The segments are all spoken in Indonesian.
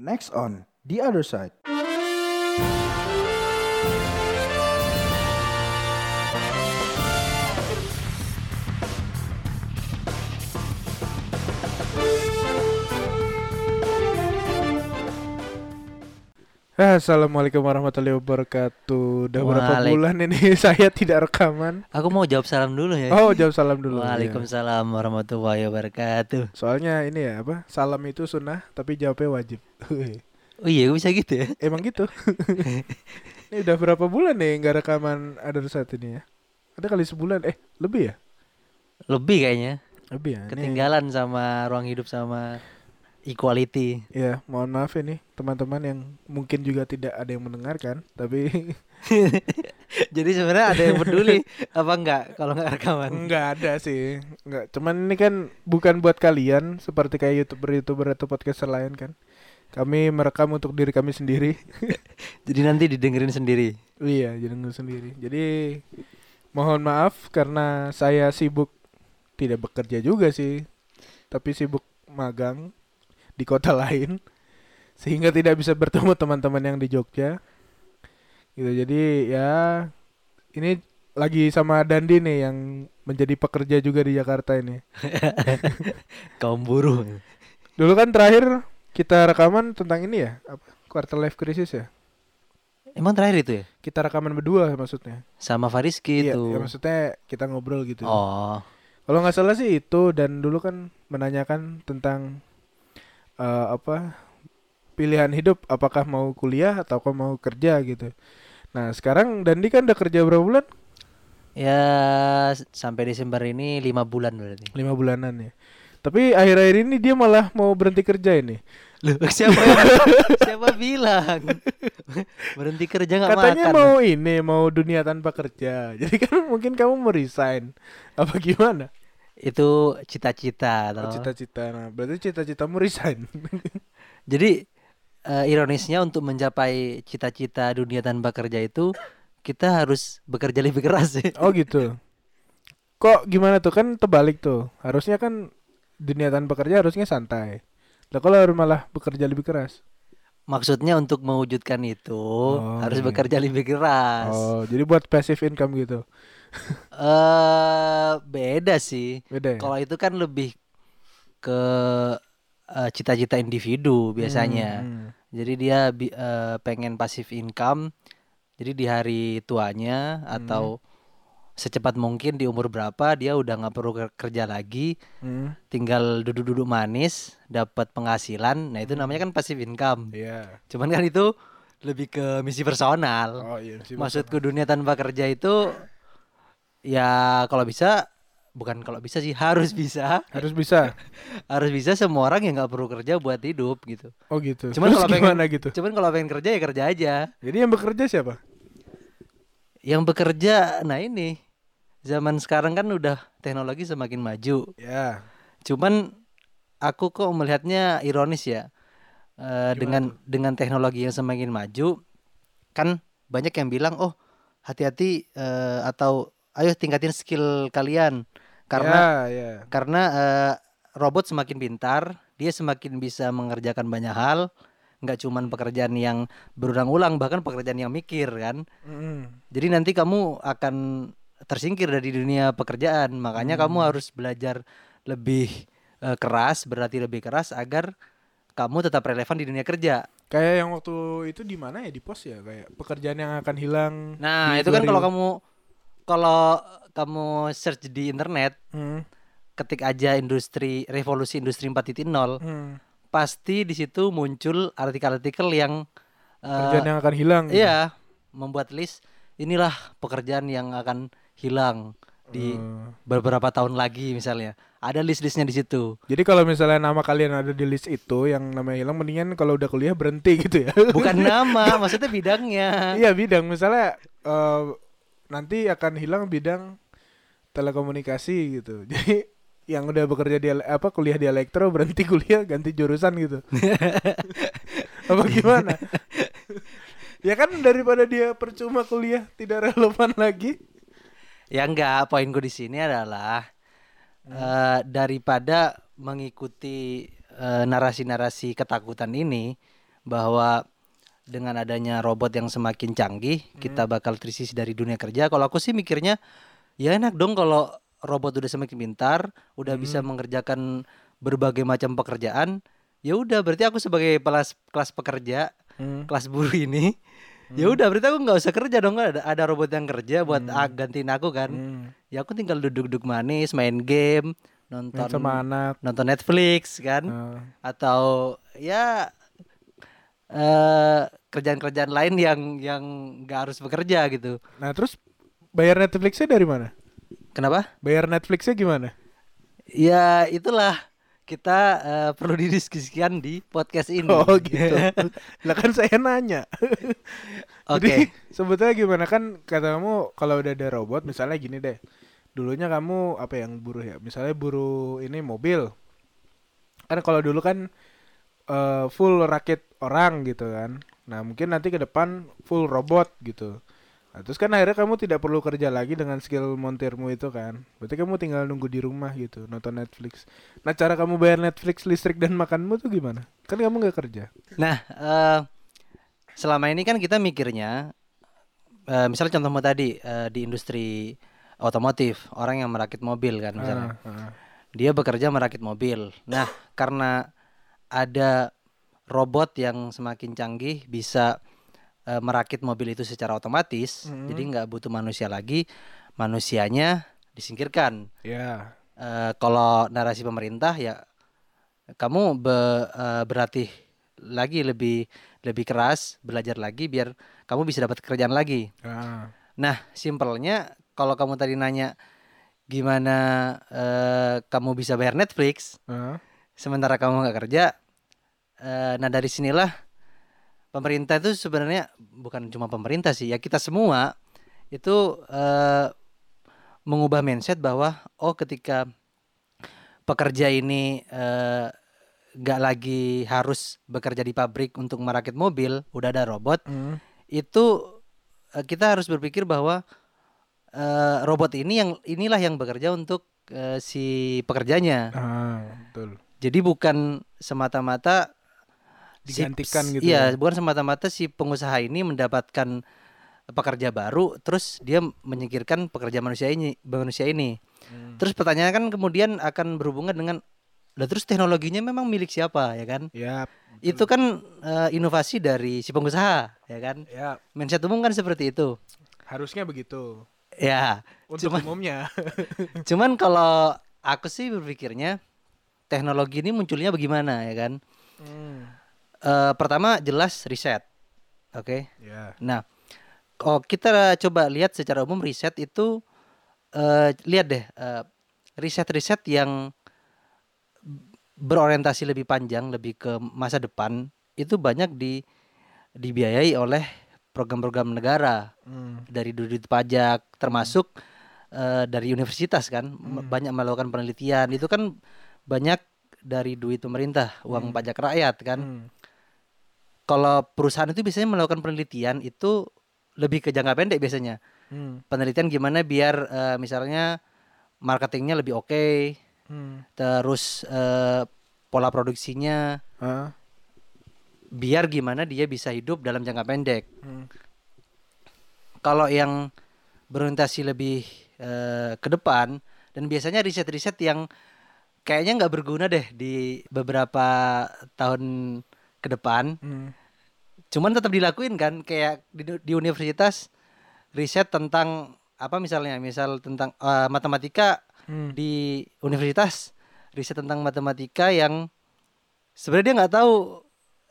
Next on The Other Side. Assalamualaikum warahmatullahi wabarakatuh. Udah berapa bulan ini saya tidak rekaman? Aku mau jawab salam dulu ya. Oh, jawab salam dulu. ya. Waalaikumsalam warahmatullahi wabarakatuh. Soalnya ini ya apa? Salam itu sunnah, tapi jawabnya wajib. Oh iya bisa gitu ya. Emang gitu. ini udah berapa bulan nih nggak rekaman ada saat ini ya? Ada kali sebulan? Eh, lebih ya? Lebih kayaknya. Lebih ya. Ini- Ketinggalan sama ruang hidup sama equality. Ya, mohon maaf ini teman-teman yang mungkin juga tidak ada yang mendengarkan, tapi Jadi sebenarnya ada yang peduli apa enggak kalau enggak rekaman? nggak ada sih. Nggak, cuman ini kan bukan buat kalian seperti kayak youtuber-youtuber atau podcaster lain kan. Kami merekam untuk diri kami sendiri. Jadi nanti didengerin sendiri. iya, jadi nggak sendiri. Jadi mohon maaf karena saya sibuk tidak bekerja juga sih, tapi sibuk magang di kota lain sehingga tidak bisa bertemu teman-teman yang di Jogja. Gitu. Jadi ya ini lagi sama Dandi nih yang menjadi pekerja juga di Jakarta ini. Kaum buruh. Dulu kan terakhir kita rekaman tentang ini ya, apa? Quarter life crisis ya. Emang terakhir itu ya? Kita rekaman berdua maksudnya. Sama Fariski Iya, itu. ya maksudnya kita ngobrol gitu. Oh, Kalau nggak salah sih itu dan dulu kan menanyakan tentang eh, apa pilihan hidup, apakah mau kuliah atau mau kerja gitu. Nah sekarang Dandi kan udah kerja berapa bulan? ya sampai Desember ini lima bulan berarti. Lima bulanan ya. Tapi akhir-akhir ini dia malah mau berhenti kerja ini. Loh, siapa yang, siapa bilang berhenti kerja nggak Katanya makan? mau ini, mau dunia tanpa kerja. Jadi kan mungkin kamu mau resign. Apa gimana? Itu cita-cita Oh, toh. Cita-cita. Nah, berarti cita-citamu resign. Jadi eh, ironisnya untuk mencapai cita-cita dunia tanpa kerja itu kita harus bekerja lebih keras ya. oh gitu. Kok gimana tuh kan terbalik tuh. Harusnya kan dunia tanpa kerja harusnya santai. Lah kalau harus malah bekerja lebih keras. Maksudnya untuk mewujudkan itu Oh, harus iya. bekerja lebih keras. Oh, jadi buat passive income gitu. Eh beda sih. Beda ya? Kalau itu kan lebih ke eh, cita-cita individu biasanya. Hmm, hmm. Jadi dia eh, pengen passive income. Jadi di hari tuanya atau secepat mungkin di umur berapa dia udah nggak perlu ker- kerja lagi, Hmm, tinggal duduk-duduk manis, dapat penghasilan. Nah itu namanya kan passive income. Iya. Cuman kan itu lebih ke misi personal. Oh iya sih. Maksudku dunia tanpa kerja itu ya kalau bisa bukan kalau bisa sih harus bisa harus bisa. harus bisa semua orang yang nggak perlu kerja buat hidup gitu. Oh gitu. Cuman kalau pengen- gitu? Cuman kalau pengen kerja ya kerja aja. Jadi yang bekerja siapa? Yang bekerja, nah ini zaman sekarang kan udah teknologi semakin maju. Ya. Cuman aku kok melihatnya ironis ya Eh, dengan dengan teknologi yang semakin maju, kan banyak yang bilang oh hati-hati eh, atau ayo tingkatin skill kalian karena ya, ya. karena eh, robot semakin pintar, dia semakin bisa mengerjakan banyak hal, nggak cuman pekerjaan yang berulang-ulang bahkan pekerjaan yang mikir kan. Mm-mm. Jadi nanti kamu akan tersingkir dari dunia pekerjaan. Makanya kamu Hmm. harus belajar lebih eh, keras, berarti lebih keras agar kamu tetap relevan di dunia kerja. Kayak yang waktu itu di mana ya di pos ya kayak pekerjaan yang akan hilang. Nah, itu kan kalau 2000. kamu kalau kamu search di internet, Hmm, ketik aja industri revolusi industri 4.0, hmm. pasti di situ muncul artikel-artikel yang eh, Pekerjaan yang akan hilang. gitu. iya, membuat list inilah pekerjaan yang akan hilang di Eh, beberapa tahun lagi misalnya. Ada list-listnya di situ. Jadi kalau misalnya nama kalian ada di list itu yang namanya hilang mendingan kalau udah kuliah berhenti gitu ya. Bukan nama, maksudnya bidangnya. iya bidang misalnya eh, nanti akan hilang bidang telekomunikasi gitu. Jadi yang udah bekerja di apa kuliah di elektro berhenti kuliah ganti jurusan gitu. apa gimana? ya kan daripada dia percuma kuliah tidak relevan lagi. Ya enggak, poinku di sini adalah eh, daripada mengikuti eh, narasi-narasi ketakutan ini, bahwa dengan adanya robot yang semakin canggih kita bakal tersisi dari dunia kerja. Kalau aku sih mikirnya ya enak dong kalau robot udah semakin pintar, udah bisa mengerjakan berbagai macam pekerjaan. Ya udah berarti aku sebagai kelas kelas pekerja, Hmm. kelas buruh ini ya udah berarti aku nggak usah kerja dong ada ada robot yang kerja buat ah, gantiin aku kan. Hmm. Ya aku tinggal duduk-duduk manis, main game, Main nonton sama anak. nonton Netflix kan Ah. atau ya kerjaan-kerjaan lain yang yang nggak harus bekerja gitu. Nah terus bayar Netflixnya dari mana? Kenapa? Bayar Netflixnya gimana? Ya itulah kita eh, perlu didiskusikan di podcast ini. Oh gitu. lah kan saya nanya. Oke. Jadi sebetulnya gimana kan kata kamu kalau udah ada robot misalnya gini deh. Dulunya kamu apa yang buruh ya? Misalnya buruh ini mobil. Kan kalau dulu kan eh, full rakit orang gitu kan. Nah, mungkin nanti ke depan full robot gitu. Nah, terus kan akhirnya kamu tidak perlu kerja lagi dengan skill montirmu itu kan. Berarti kamu tinggal nunggu di rumah gitu, nonton Netflix. Nah, cara kamu bayar Netflix, listrik dan makanmu tuh gimana? Kan kamu nggak kerja. Nah, eh selama ini kan kita mikirnya eh misalnya contohmu tadi eh, di industri otomotif, orang yang merakit mobil kan misalnya. Ah, ah. Dia bekerja merakit mobil. Nah, karena ada robot yang semakin canggih bisa eh, merakit mobil itu secara otomatis, Mm. jadi nggak butuh manusia lagi, manusianya disingkirkan. Ya. Eh, kalau narasi pemerintah ya kamu be- eh, berlatih lagi lebih lebih keras, belajar lagi biar kamu bisa dapat kerjaan lagi. Ah. Nah, simpelnya kalau kamu tadi nanya gimana eh, kamu bisa bayar Netflix Ah. Sementara kamu nggak kerja, eh, nah dari sinilah pemerintah itu sebenarnya bukan cuma pemerintah sih, ya kita semua itu eh, mengubah mindset bahwa oh ketika pekerja ini eh, nggak lagi harus bekerja di pabrik untuk merakit mobil, udah ada robot, Hmm. itu kita harus berpikir bahwa eh, robot ini yang inilah yang bekerja untuk si pekerjanya. Ah, betul. Jadi bukan semata-mata si- Digantikan gitu Iya, ya. bukan semata-mata si pengusaha ini mendapatkan pekerja baru terus dia menyingkirkan pekerja manusia ini manusia ini. Hmm. Terus pertanyaan kan kemudian akan berhubungan dengan lah terus teknologinya memang milik siapa ya kan? Ya. Itu kan eh, inovasi dari si pengusaha ya kan? Ya, Mindset umum kan seperti itu. harusnya begitu. Ya, Untuk Cuman- umumnya. cuman kalau aku sih berpikirnya teknologi ini munculnya bagaimana ya kan? Hmm. Eh, pertama jelas riset. Oke. Ya. Nah, oh kita coba lihat secara umum riset itu eh lihat deh eh, riset-riset yang berorientasi lebih panjang, lebih ke masa depan itu banyak di dibiayai oleh program-program negara Hmm. dari duit pajak termasuk eh, dari universitas kan Hmm. banyak melakukan penelitian itu kan banyak dari duit pemerintah uang Hmm. pajak rakyat kan Hmm. kalau perusahaan itu biasanya melakukan penelitian itu lebih ke jangka pendek biasanya. Hmm. Penelitian gimana biar eh, misalnya marketingnya lebih oke, Hmm. terus eh, pola produksinya Ah. biar gimana dia bisa hidup dalam jangka pendek. Hmm. Kalau yang berorientasi lebih eh, ke depan dan biasanya riset-riset yang kayaknya nggak berguna deh di beberapa tahun ke depan Hmm. cuman tetap dilakuin kan kayak di, di universitas riset tentang apa misalnya misal tentang eh, matematika Hmm. di universitas riset tentang matematika yang sebenarnya dia nggak tahu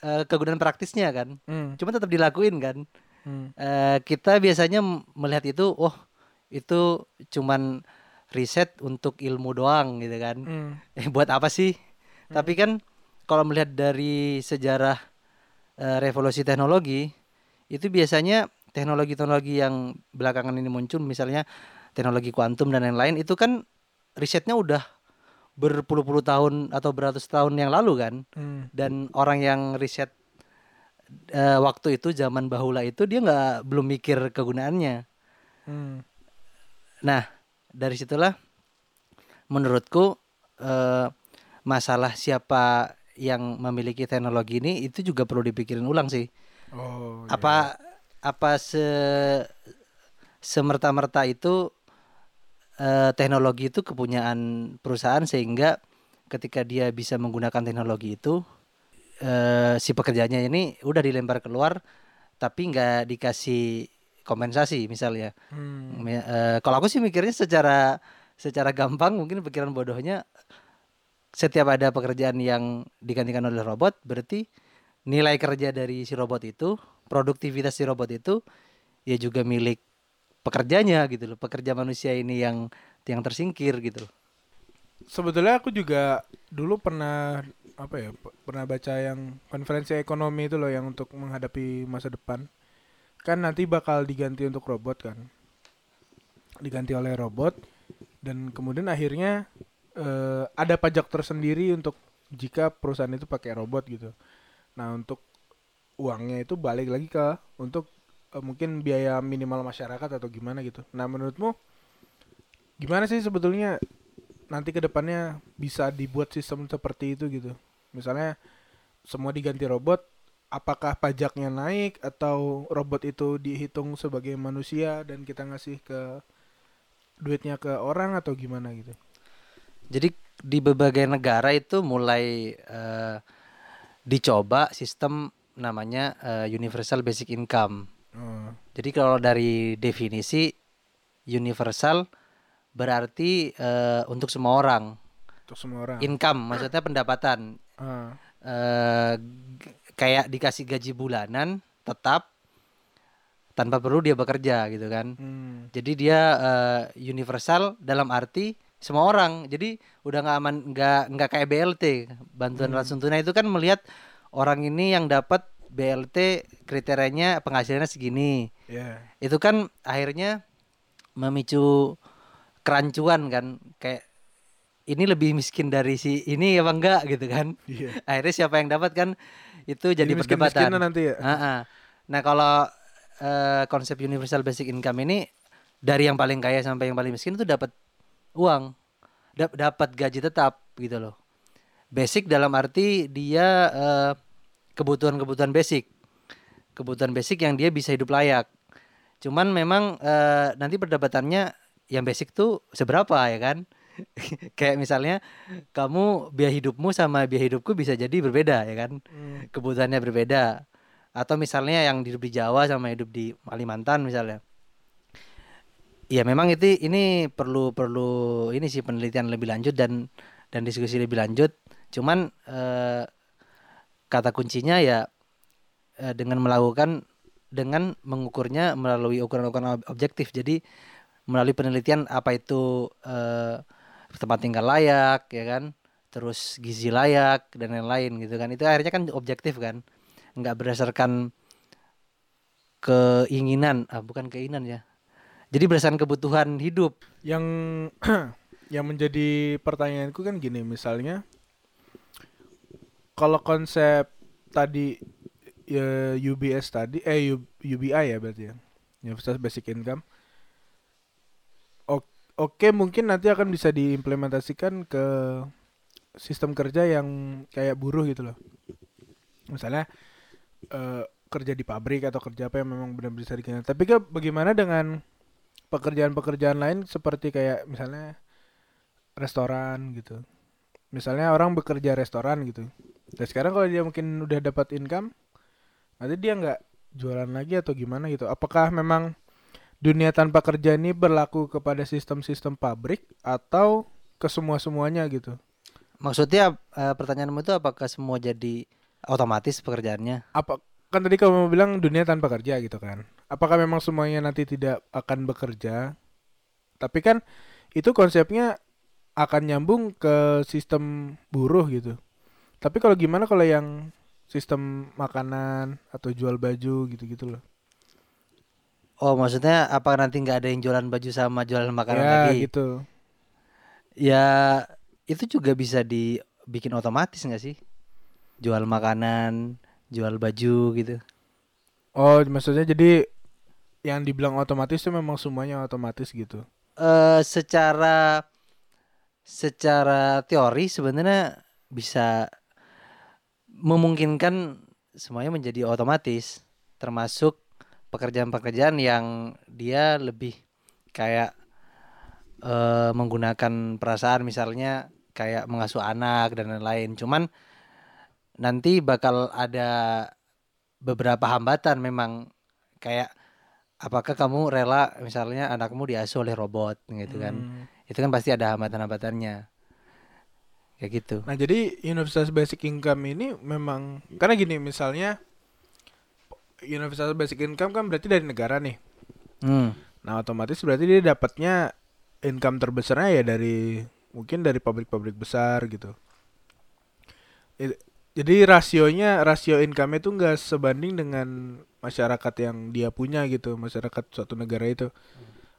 eh, kegunaan praktisnya kan Hmm. cuma tetap dilakuin kan Hmm. Eh, kita biasanya melihat itu oh itu cuman riset untuk ilmu doang gitu kan Hmm. eh buat apa sih? Tapi kan kalau melihat dari sejarah eh, revolusi teknologi itu biasanya teknologi-teknologi yang belakangan ini muncul misalnya teknologi kuantum dan lain-lain itu kan risetnya udah berpuluh-puluh tahun atau beratus tahun yang lalu kan Hmm. dan orang yang riset eh, waktu itu zaman bahula itu dia nggak belum mikir kegunaannya Hmm. Nah, dari situlah menurutku eh, masalah siapa yang memiliki teknologi ini itu juga perlu dipikirin ulang sih. Oh. iya. Apa apa se semerta-merta itu eh, teknologi itu kepunyaan perusahaan sehingga ketika dia bisa menggunakan teknologi itu eh, si pekerjaannya ini udah dilempar keluar tapi nggak dikasih kompensasi misalnya. Hmm. Eh, kalau aku sih mikirnya secara secara gampang mungkin pikiran bodohnya setiap ada pekerjaan yang digantikan oleh robot berarti nilai kerja dari si robot itu produktivitas si robot itu ya juga milik pekerjanya gitu loh pekerja manusia ini yang yang tersingkir gitu loh Sebetulnya aku juga dulu pernah apa ya pernah baca yang konferensi ekonomi itu loh yang untuk menghadapi masa depan kan nanti bakal diganti untuk robot kan. Diganti oleh robot dan kemudian akhirnya eh, ada pajak tersendiri untuk jika perusahaan itu pakai robot gitu. Nah untuk uangnya itu balik lagi ke untuk eh, mungkin biaya minimal masyarakat atau gimana gitu. Nah menurutmu gimana sih sebetulnya nanti ke depannya bisa dibuat sistem seperti itu gitu. Misalnya semua diganti robot, apakah pajaknya naik atau robot itu dihitung sebagai manusia dan kita ngasih ke duitnya ke orang atau gimana gitu. jadi di berbagai negara itu mulai eh, dicoba sistem namanya eh, universal basic income Oh, Jadi kalau dari definisi universal berarti eh, untuk semua orang. untuk semua orang. Income maksudnya pendapatan. G- kayak dikasih gaji bulanan tetap tanpa perlu dia bekerja gitu kan. hmm, Jadi dia eh, universal dalam arti semua orang. Jadi udah nggak aman nggak nggak kayak BLT bantuan Hmm. langsung tunai itu kan melihat orang ini yang dapat BLT kriterianya penghasilannya segini ya. itu kan akhirnya memicu kerancuan kan kayak ini lebih miskin dari si ini apa enggak gitu kan. Iya. akhirnya siapa yang dapat kan itu jadi, miskin-miskinan perdebatan. nanti ya. Ah-ah. nah kalau eh, konsep universal basic income ini dari yang paling kaya sampai yang paling miskin itu dapat uang. Dap- dapat gaji tetap gitu loh. Basic dalam arti dia eh, kebutuhan-kebutuhan basic. Kebutuhan basic yang dia bisa hidup layak. Cuman memang eh, nanti perdebatannya yang basic tuh seberapa ya kan kayak misalnya kamu biaya hidupmu sama biaya hidupku bisa jadi berbeda ya kan? Hmm, kebutuhannya berbeda. Atau misalnya yang hidup di Jawa sama hidup di Kalimantan misalnya. Ya memang itu ini perlu perlu ini sih penelitian lebih lanjut dan dan diskusi lebih lanjut. Cuman eh, kata kuncinya ya eh, dengan melakukan dengan mengukurnya melalui ukuran-ukuran ob- objektif. Jadi melalui penelitian apa itu eh, tempat tinggal layak ya kan terus gizi layak dan lain-lain gitu kan itu akhirnya kan objektif kan nggak berdasarkan keinginan ah bukan keinginan ya jadi berdasarkan kebutuhan hidup Yang yang menjadi pertanyaanku kan gini, misalnya kalau konsep tadi ya, UBS tadi eh UBI ya berarti ya. Universal Basic Income. Oke, mungkin nanti akan bisa diimplementasikan ke sistem kerja yang kayak buruh gitu loh. Misalnya eh, kerja di pabrik atau kerja apa yang memang benar-benar bisa dikenal. Tapi kan bagaimana dengan pekerjaan-pekerjaan lain seperti kayak misalnya restoran gitu. Misalnya orang bekerja restoran gitu. Dan sekarang kalau dia mungkin udah dapat income, nanti dia nggak jualan lagi atau gimana gitu. Apakah memang dunia tanpa kerja ini berlaku kepada sistem-sistem pabrik atau ke semua-semuanya gitu? maksudnya eh, pertanyaanmu itu apakah semua jadi otomatis pekerjaannya Apa kan tadi kamu bilang dunia tanpa kerja gitu kan? Apakah memang semuanya nanti tidak akan bekerja? Tapi kan itu konsepnya akan nyambung ke sistem buruh gitu. Tapi kalau gimana kalau yang sistem makanan atau jual baju gitu-gitu loh? Oh maksudnya apa nanti nggak ada yang jualan baju sama jualan makanan ya lagi gitu. ya itu juga bisa dibikin otomatis nggak sih jual makanan jual baju gitu Oh, maksudnya jadi yang dibilang otomatis itu memang semuanya otomatis gitu. eh secara secara teori sebenarnya bisa memungkinkan semuanya menjadi otomatis termasuk pekerjaan-pekerjaan yang dia lebih kayak eh, menggunakan perasaan misalnya kayak mengasuh anak dan lain-lain. Cuman nanti bakal ada beberapa hambatan memang kayak apakah kamu rela misalnya anakmu diasuh oleh robot gitu kan. Hmm. itu kan pasti ada hambatan-hambatannya. Kayak gitu. Nah, jadi universal basic income ini memang karena gini misalnya universal basic income kan berarti dari negara nih. hmm. Nah, otomatis berarti dia dapatnya income terbesarnya ya dari mungkin dari pabrik-pabrik besar gitu. Jadi rasionya rasio income itu enggak sebanding dengan masyarakat yang dia punya gitu, masyarakat suatu negara itu.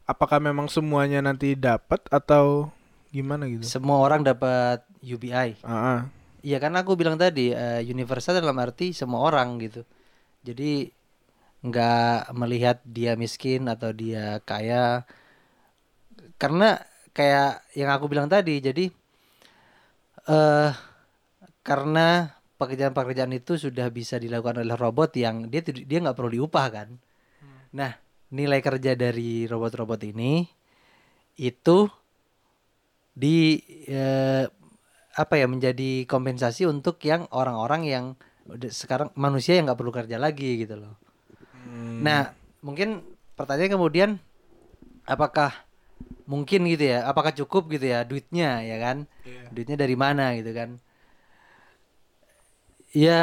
Apakah memang semuanya nanti dapat atau gimana gitu? semua orang dapat UBI Ah, ah. Iya kan aku bilang tadi eh, universal dalam arti semua orang gitu. Jadi nggak melihat dia miskin atau dia kaya. Karena kayak yang aku bilang tadi, jadi eh karena pekerjaan-pekerjaan itu sudah bisa dilakukan oleh robot yang dia dia nggak perlu diupah kan. Nah nilai kerja dari robot-robot ini itu di eh, apa ya menjadi kompensasi untuk yang orang-orang yang udah sekarang manusia yang nggak perlu kerja lagi gitu loh. Hmm. Nah mungkin pertanyaan kemudian apakah mungkin gitu ya? Apakah cukup gitu ya duitnya ya kan? Iya. Duitnya dari mana gitu kan? Ya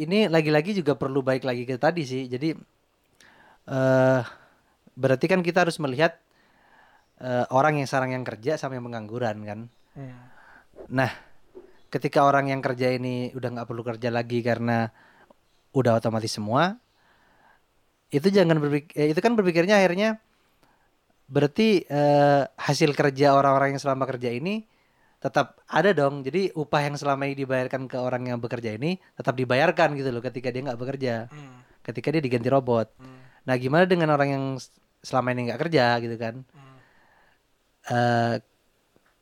ini lagi-lagi juga perlu baik lagi ke tadi sih. Jadi eh berarti kan kita harus melihat eh, orang yang sekarang yang kerja sama yang pengangguran kan. Hmm. Nah, ketika orang yang kerja ini udah nggak perlu kerja lagi karena udah otomatis semua, itu jangan berpikir, itu kan berpikirnya akhirnya berarti eh, hasil kerja orang-orang yang selama kerja ini tetap ada dong. Jadi upah yang selama ini dibayarkan ke orang yang bekerja ini tetap dibayarkan gitu loh ketika dia nggak bekerja, Hmm. ketika dia diganti robot. Hmm. Nah, gimana dengan orang yang selama ini nggak kerja gitu kan? Hmm. eh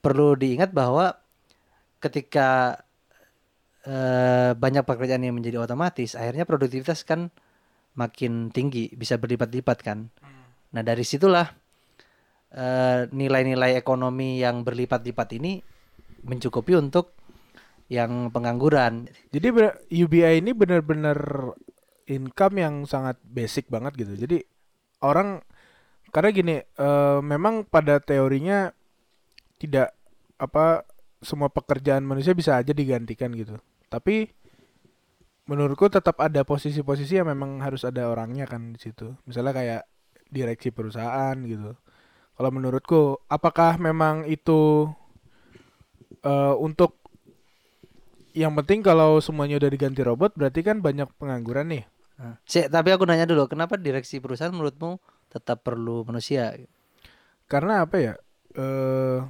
perlu diingat bahwa ketika eh, banyak pekerjaan yang menjadi otomatis, akhirnya produktivitas kan makin tinggi, bisa berlipat-lipat kan. Hmm. Nah dari situlah eh, nilai-nilai ekonomi yang berlipat-lipat ini mencukupi untuk yang pengangguran. Jadi UBI ini benar-benar income yang sangat basic banget gitu. Jadi orang karena gini, eh, memang pada teorinya tidak apa semua pekerjaan manusia bisa aja digantikan gitu. Tapi menurutku tetap ada posisi-posisi yang memang harus ada orangnya kan di situ. Misalnya kayak direksi perusahaan gitu. Kalau menurutku, apakah memang itu eh, untuk yang penting kalau semuanya udah diganti robot berarti kan banyak pengangguran nih. Nah, Cek, tapi aku nanya dulu, kenapa direksi perusahaan menurutmu tetap perlu manusia? Karena apa ya? Eh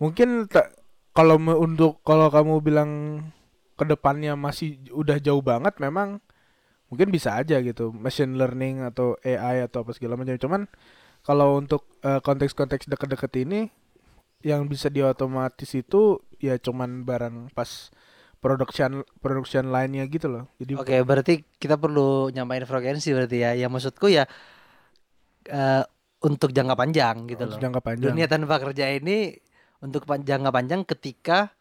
mungkin tak kalau untuk kalau kamu bilang ke depannya masih udah jauh banget memang mungkin bisa aja gitu machine learning atau AI atau apa segala macam. Cuman kalau untuk eh, konteks-konteks deket-deket ini yang bisa diotomatis itu ya cuman barang pas production production line-nya gitu loh. Jadi Oke, berarti kita perlu nyamain frekuensi berarti ya. Ya maksudku ya eh, untuk jangka panjang gitu untuk loh. jangka panjang. Dunia tanpa kerja ini untuk jangka panjang ketika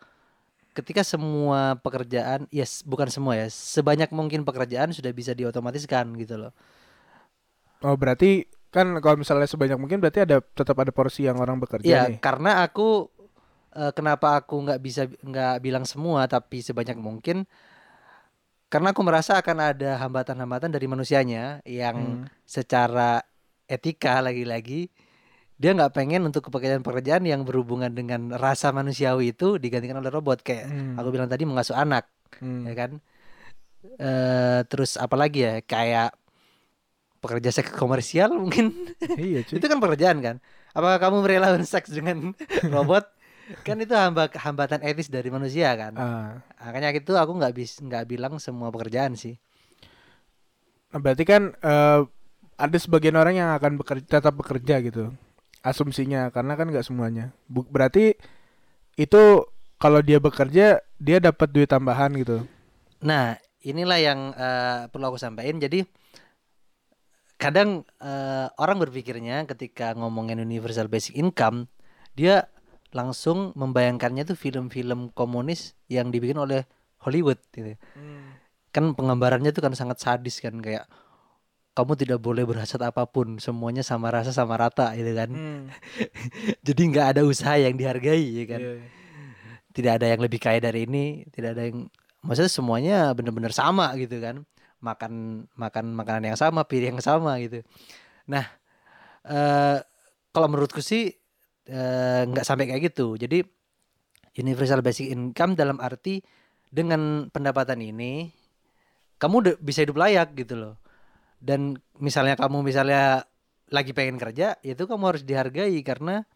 ketika semua pekerjaan, yes bukan semua ya, sebanyak mungkin pekerjaan sudah bisa diotomatiskan gitu loh. Oh berarti kan kalau misalnya sebanyak mungkin berarti ada tetap ada porsi yang orang bekerja Iya, nih. karena aku eh, kenapa aku nggak bisa nggak bilang semua tapi sebanyak mungkin karena aku merasa akan ada hambatan-hambatan dari manusianya yang Hmm. secara etika lagi-lagi dia nggak pengen untuk pekerjaan-pekerjaan yang berhubungan dengan rasa manusiawi itu digantikan oleh robot kayak Hmm. aku bilang tadi mengasuh anak Hmm. ya kan eh terus apalagi ya kayak pekerja seks komersial mungkin iya cuy. itu kan pekerjaan kan apakah kamu merelakan seks dengan robot kan itu hamba hambatan etis dari manusia kan Ah, makanya itu aku nggak bis nggak bilang semua pekerjaan sih nah berarti kan eh, ada sebagian orang yang akan bekerja tetap bekerja gitu. Asumsinya karena kan nggak semuanya. Berarti itu kalau dia bekerja dia dapat duit tambahan gitu. Nah, inilah yang eh, perlu aku sampaikan. Jadi kadang eh, orang berpikirnya ketika ngomongin universal basic income, dia langsung membayangkannya tuh film-film komunis yang dibikin oleh Hollywood gitu. Kan penggambarannya tuh kan sangat sadis kan kayak kamu tidak boleh berhasrat apa pun, semuanya sama rasa sama rata gitu kan. Hmm. Jadi nggak ada usaha yang dihargai ya kan. Iya, iya. Tidak ada yang lebih kaya dari ini, tidak ada yang maksudnya semuanya benar-benar sama gitu kan. Makan makan makanan yang sama, piring yang sama gitu. Nah, eh kalau menurutku sih eh, nggak sampai kayak gitu. Jadi universal basic income dalam arti dengan pendapatan ini kamu bisa hidup layak gitu loh. Dan misalnya kamu misalnya lagi pengen kerja, itu kamu harus dihargai karena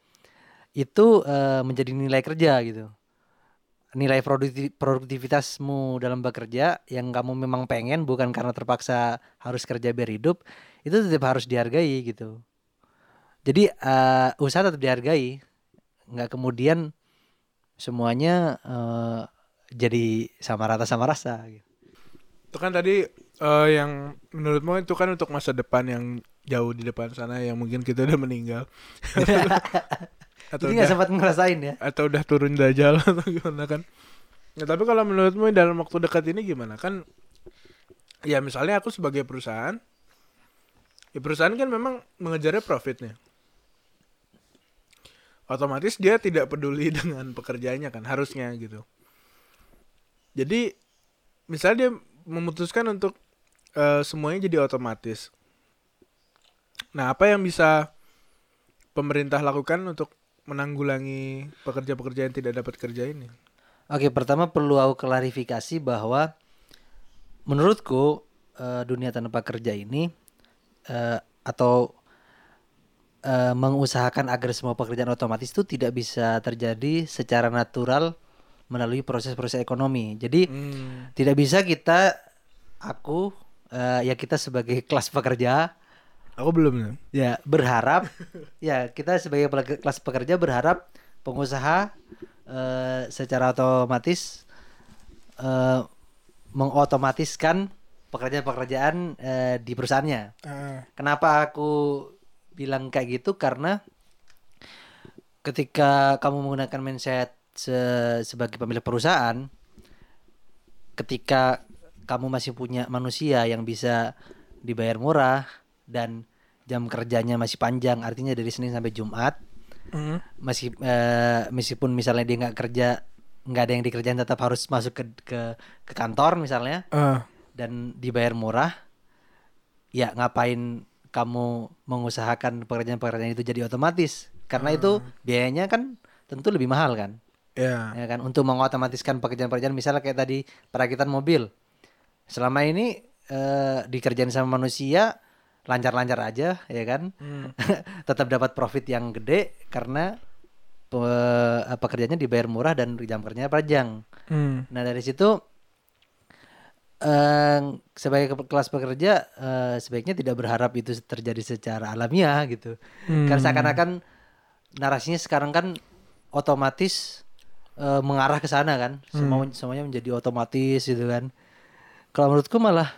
itu eh, menjadi nilai kerja gitu. Nilai produkti- produktivitasmu dalam bekerja yang kamu memang pengen bukan karena terpaksa harus kerja biar hidup, itu tetap harus dihargai gitu. Jadi eh, usaha tetap dihargai, nggak kemudian semuanya eh, jadi sama rata sama rasa. Gitu. Itu kan tadi eh, yang menurutmu itu kan untuk masa depan yang jauh di depan sana yang mungkin kita udah meninggal. atau Jadi udah sempat ngerasain ya. atau udah turun dajal atau gimana kan. Ya, tapi kalau menurutmu dalam waktu dekat ini gimana? Kan ya misalnya aku sebagai perusahaan ya perusahaan kan memang mengejarnya profitnya. Otomatis dia tidak peduli dengan pekerjaannya kan harusnya gitu. Jadi misalnya dia memutuskan untuk eh, semuanya jadi otomatis. Nah, apa yang bisa pemerintah lakukan untuk menanggulangi pekerja-pekerja yang tidak dapat kerja ini? Oke, pertama perlu aku klarifikasi bahwa menurutku eh, dunia tanpa kerja ini eh, atau mengusahakan agar semua pekerjaan otomatis itu tidak bisa terjadi secara natural melalui proses-proses ekonomi. Jadi Hmm. tidak bisa kita aku eh, ya kita sebagai kelas pekerja Aku belum ya. ya berharap ya kita sebagai kelas pekerja berharap pengusaha eh, secara otomatis eh, mengotomatiskan pekerjaan-pekerjaan eh, di perusahaannya. Kenapa aku bilang kayak gitu karena ketika kamu menggunakan mindset se- sebagai pemilik perusahaan ketika kamu masih punya manusia yang bisa dibayar murah dan jam kerjanya masih panjang artinya dari Senin sampai Jumat Hmm. masih eh, meskipun misalnya dia nggak kerja nggak ada yang dikerjain tetap harus masuk ke ke, ke kantor misalnya Ah, dan dibayar murah ya ngapain kamu mengusahakan pekerjaan-pekerjaan itu jadi otomatis? Karena itu biayanya kan tentu lebih mahal kan ya. ya kan untuk mengotomatiskan pekerjaan-pekerjaan misalnya kayak tadi perakitan mobil selama ini eh, dikerjain sama manusia lancar-lancar aja ya kan Hmm. tetap dapat profit yang gede karena pe- eh, pekerjaannya dibayar murah dan jam kerjanya panjang Hmm. Nah dari situ eh, sebagai ke- kelas pekerja eh, sebaiknya tidak berharap itu terjadi secara alamiah gitu. Hmm. Karena seakan-akan narasinya sekarang kan otomatis eh, mengarah ke sana kan. Semua semuanya menjadi otomatis gitu kan. Kalau menurutku malah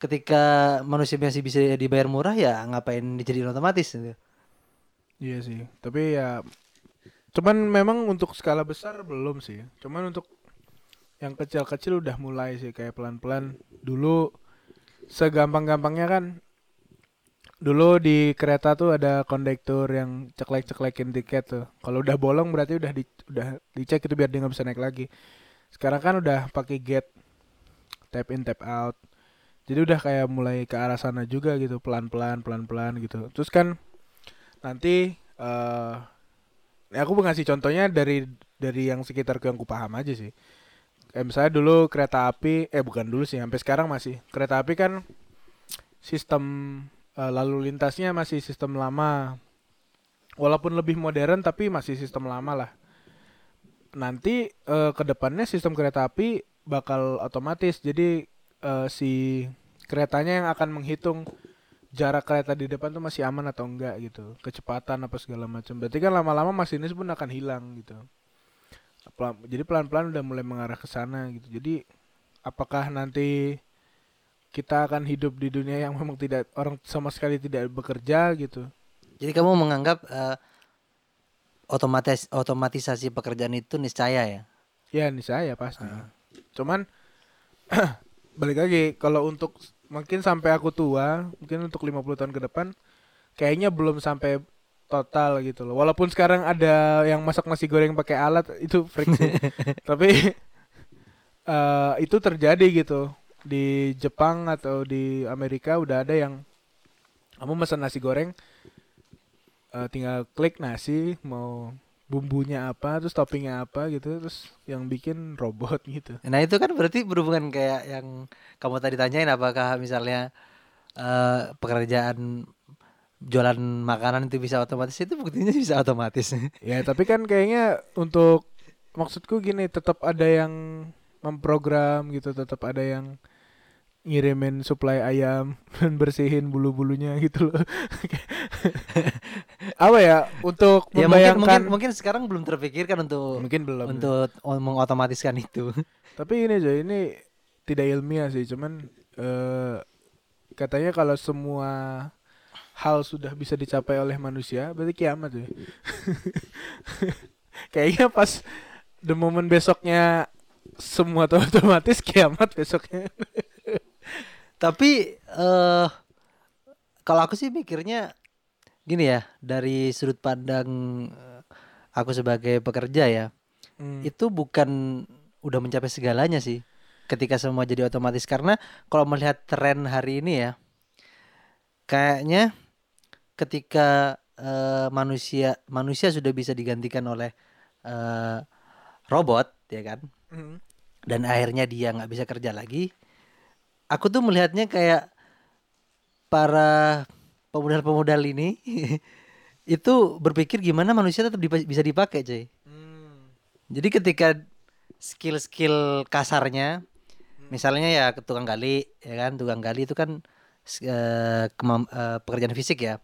ketika manusia masih bisa dibayar murah ya ngapain dijadiin otomatis gitu. Iya sih. Tapi ya cuman memang untuk skala besar belum sih. Cuman untuk yang kecil-kecil udah mulai sih kayak pelan-pelan. Dulu segampang-gampangnya kan dulu di kereta tuh ada kondektur yang ceklek-ceklekin tiket tuh. Kalau udah bolong berarti udah di, udah dicek itu biar dia nggak bisa naik lagi. Sekarang kan udah pakai gate tap in tap out. Jadi udah kayak mulai ke arah sana juga gitu pelan-pelan pelan-pelan gitu. Terus kan nanti eh ya aku ngasih contohnya dari dari yang sekitarku yang ku paham aja sih. Kayak misalnya dulu kereta api, eh bukan dulu sih, sampai sekarang masih. Kereta api kan sistem eh, lalu lintasnya masih sistem lama. Walaupun lebih modern tapi masih sistem lama lah. Nanti eh, ke depannya sistem kereta api bakal otomatis. Jadi eh, si keretanya yang akan menghitung jarak kereta di depan tuh masih aman atau enggak gitu kecepatan apa segala macam berarti kan lama-lama masinis pun akan hilang gitu jadi pelan-pelan udah mulai mengarah ke sana gitu. Jadi apakah nanti kita akan hidup di dunia yang memang tidak orang sama sekali tidak bekerja gitu? Jadi kamu menganggap eh, otomatis otomatisasi pekerjaan itu niscaya ya? Ya ini saya pasti. Cuman balik lagi kalau untuk mungkin sampai aku tua, mungkin untuk 50 tahun ke depan kayaknya belum sampai total gitu loh. Walaupun sekarang ada yang masak nasi goreng pakai alat itu freak sih. Tapi eh, itu terjadi gitu. Di Jepang atau di Amerika udah ada yang kamu pesan nasi goreng eh, tinggal klik nasi mau bumbunya apa terus toppingnya apa gitu terus yang bikin robot gitu Nah itu kan berarti berhubungan kayak yang kamu tadi tanyain apakah misalnya eh, pekerjaan jualan makanan itu bisa otomatis itu buktinya bisa otomatis. ya tapi kan kayaknya untuk maksudku gini tetap ada yang memprogram gitu tetap ada yang ngirimin suplai ayam dan bersihin bulu-bulunya gitu loh apa ya untuk ya mungkin, membayangkan mungkin mungkin sekarang belum terpikirkan untuk mungkin belum ya. untuk o- mengotomatiskan itu. Tapi ini aja ini tidak ilmiah sih, cuman eh, katanya kalau semua hal sudah bisa dicapai oleh manusia, berarti kiamat ya. Kayaknya pas the moment besoknya semua otomatis kiamat besoknya. Tapi eh kalau aku sih mikirnya gini ya, dari sudut pandang eh, aku sebagai pekerja ya, Hmm. itu bukan udah mencapai segalanya sih ketika semua jadi otomatis karena kalau melihat tren hari ini ya kayaknya ketika eh, manusia manusia sudah bisa digantikan oleh eh, robot ya kan Hmm. dan akhirnya dia nggak bisa kerja lagi aku tuh melihatnya kayak para pemodal-pemodal ini itu berpikir gimana manusia tetap dipa- bisa dipakai cuy Hmm. jadi ketika skill-skill kasarnya, misalnya ya tukang gali, ya kan, tukang gali itu kan kemam- eh, pekerjaan fisik ya.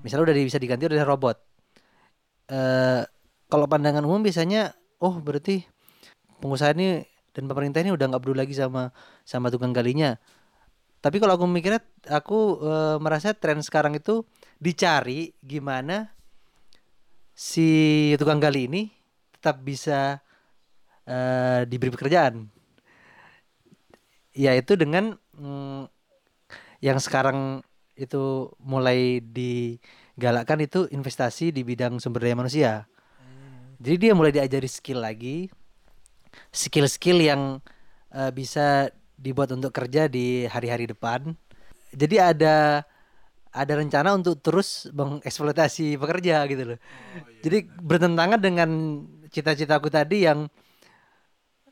Misalnya udah bisa diganti oleh robot. Eh, kalau pandangan umum biasanya, oh berarti pengusaha ini dan pemerintah ini udah nggak peduli lagi sama sama tukang galinya. Tapi kalau aku mikirnya, aku eh, merasa tren sekarang itu dicari gimana si tukang gali ini tetap bisa eh, diberi pekerjaan. Yaitu dengan mm, yang sekarang itu mulai digalakkan itu investasi di bidang sumber daya manusia. Jadi dia mulai diajari skill lagi, skill-skill yang eh, bisa dibuat untuk kerja di hari-hari depan. Jadi ada ada rencana untuk terus mengeksploitasi pekerja gitu loh. Jadi bertentangan dengan cita-citaku tadi yang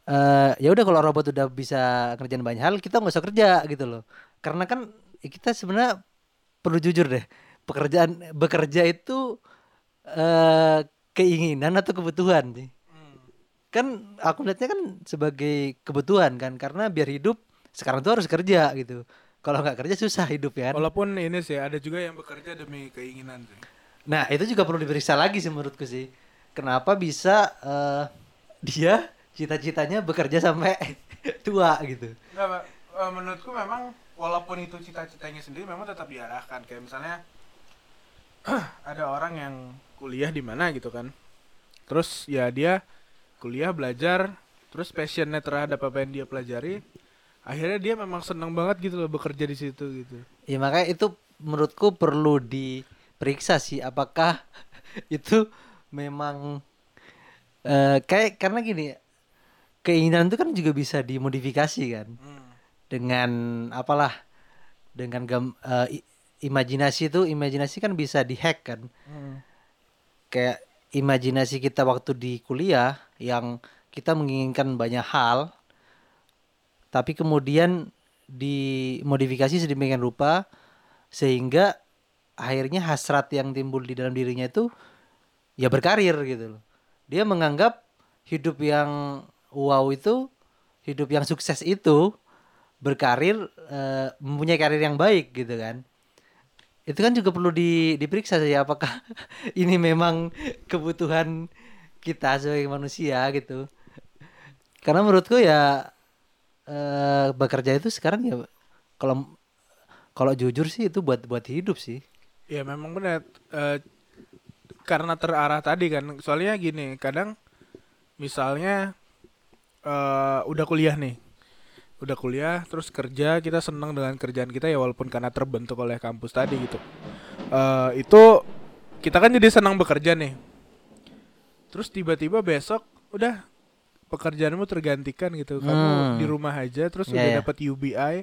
eh ya udah kalau robot udah bisa kerjaan banyak hal, kita nggak usah kerja gitu loh. Karena kan kita sebenarnya perlu jujur deh, pekerjaan bekerja itu eh keinginan atau kebutuhan sih. Kan aku melihatnya kan sebagai kebutuhan kan, karena biar hidup sekarang tuh harus kerja gitu. Kalau nggak kerja susah hidup ya. kan? Walaupun ini sih ada juga yang bekerja demi keinginan sih. Nah itu juga perlu diperiksa lagi sih menurutku sih. Kenapa bisa eh, dia cita-citanya bekerja sampai tua gitu? Enggak, Pak. Eh, menurutku memang walaupun itu cita-citanya sendiri memang tetap diarahkan kayak misalnya ada orang yang kuliah di mana gitu kan. Terus ya dia kuliah belajar terus passionnya terhadap apa yang dia pelajari akhirnya dia memang senang banget gitu loh bekerja di situ gitu. Ya makanya itu menurutku perlu diperiksa sih apakah itu memang eh kayak karena gini keinginan itu kan juga bisa dimodifikasi kan. Dengan apalah dengan gam, eh, i- imajinasi itu imajinasi kan bisa dihack kan. Kayak imajinasi kita waktu di kuliah yang kita menginginkan banyak hal tapi kemudian dimodifikasi sedemikian rupa sehingga akhirnya hasrat yang timbul di dalam dirinya itu ya berkarir gitu loh. Dia menganggap hidup yang wow itu hidup yang sukses itu berkarir eh, mempunyai karir yang baik gitu kan. Itu kan juga perlu di, diperiksa sih apakah ini memang kebutuhan kita sebagai manusia gitu. Karena menurutku ya eh bekerja itu sekarang ya kalau kalau jujur sih itu buat buat hidup sih. Ya memang benar eh, karena terarah tadi kan. Soalnya gini, kadang misalnya eh udah kuliah nih. Udah kuliah terus kerja, kita senang dengan kerjaan kita ya walaupun karena terbentuk oleh kampus tadi gitu. Eh itu kita kan jadi senang bekerja nih. Terus tiba-tiba besok udah pekerjaanmu tergantikan gitu. Kamu Hmm. di rumah aja terus Ya, udah ya. dapat UBI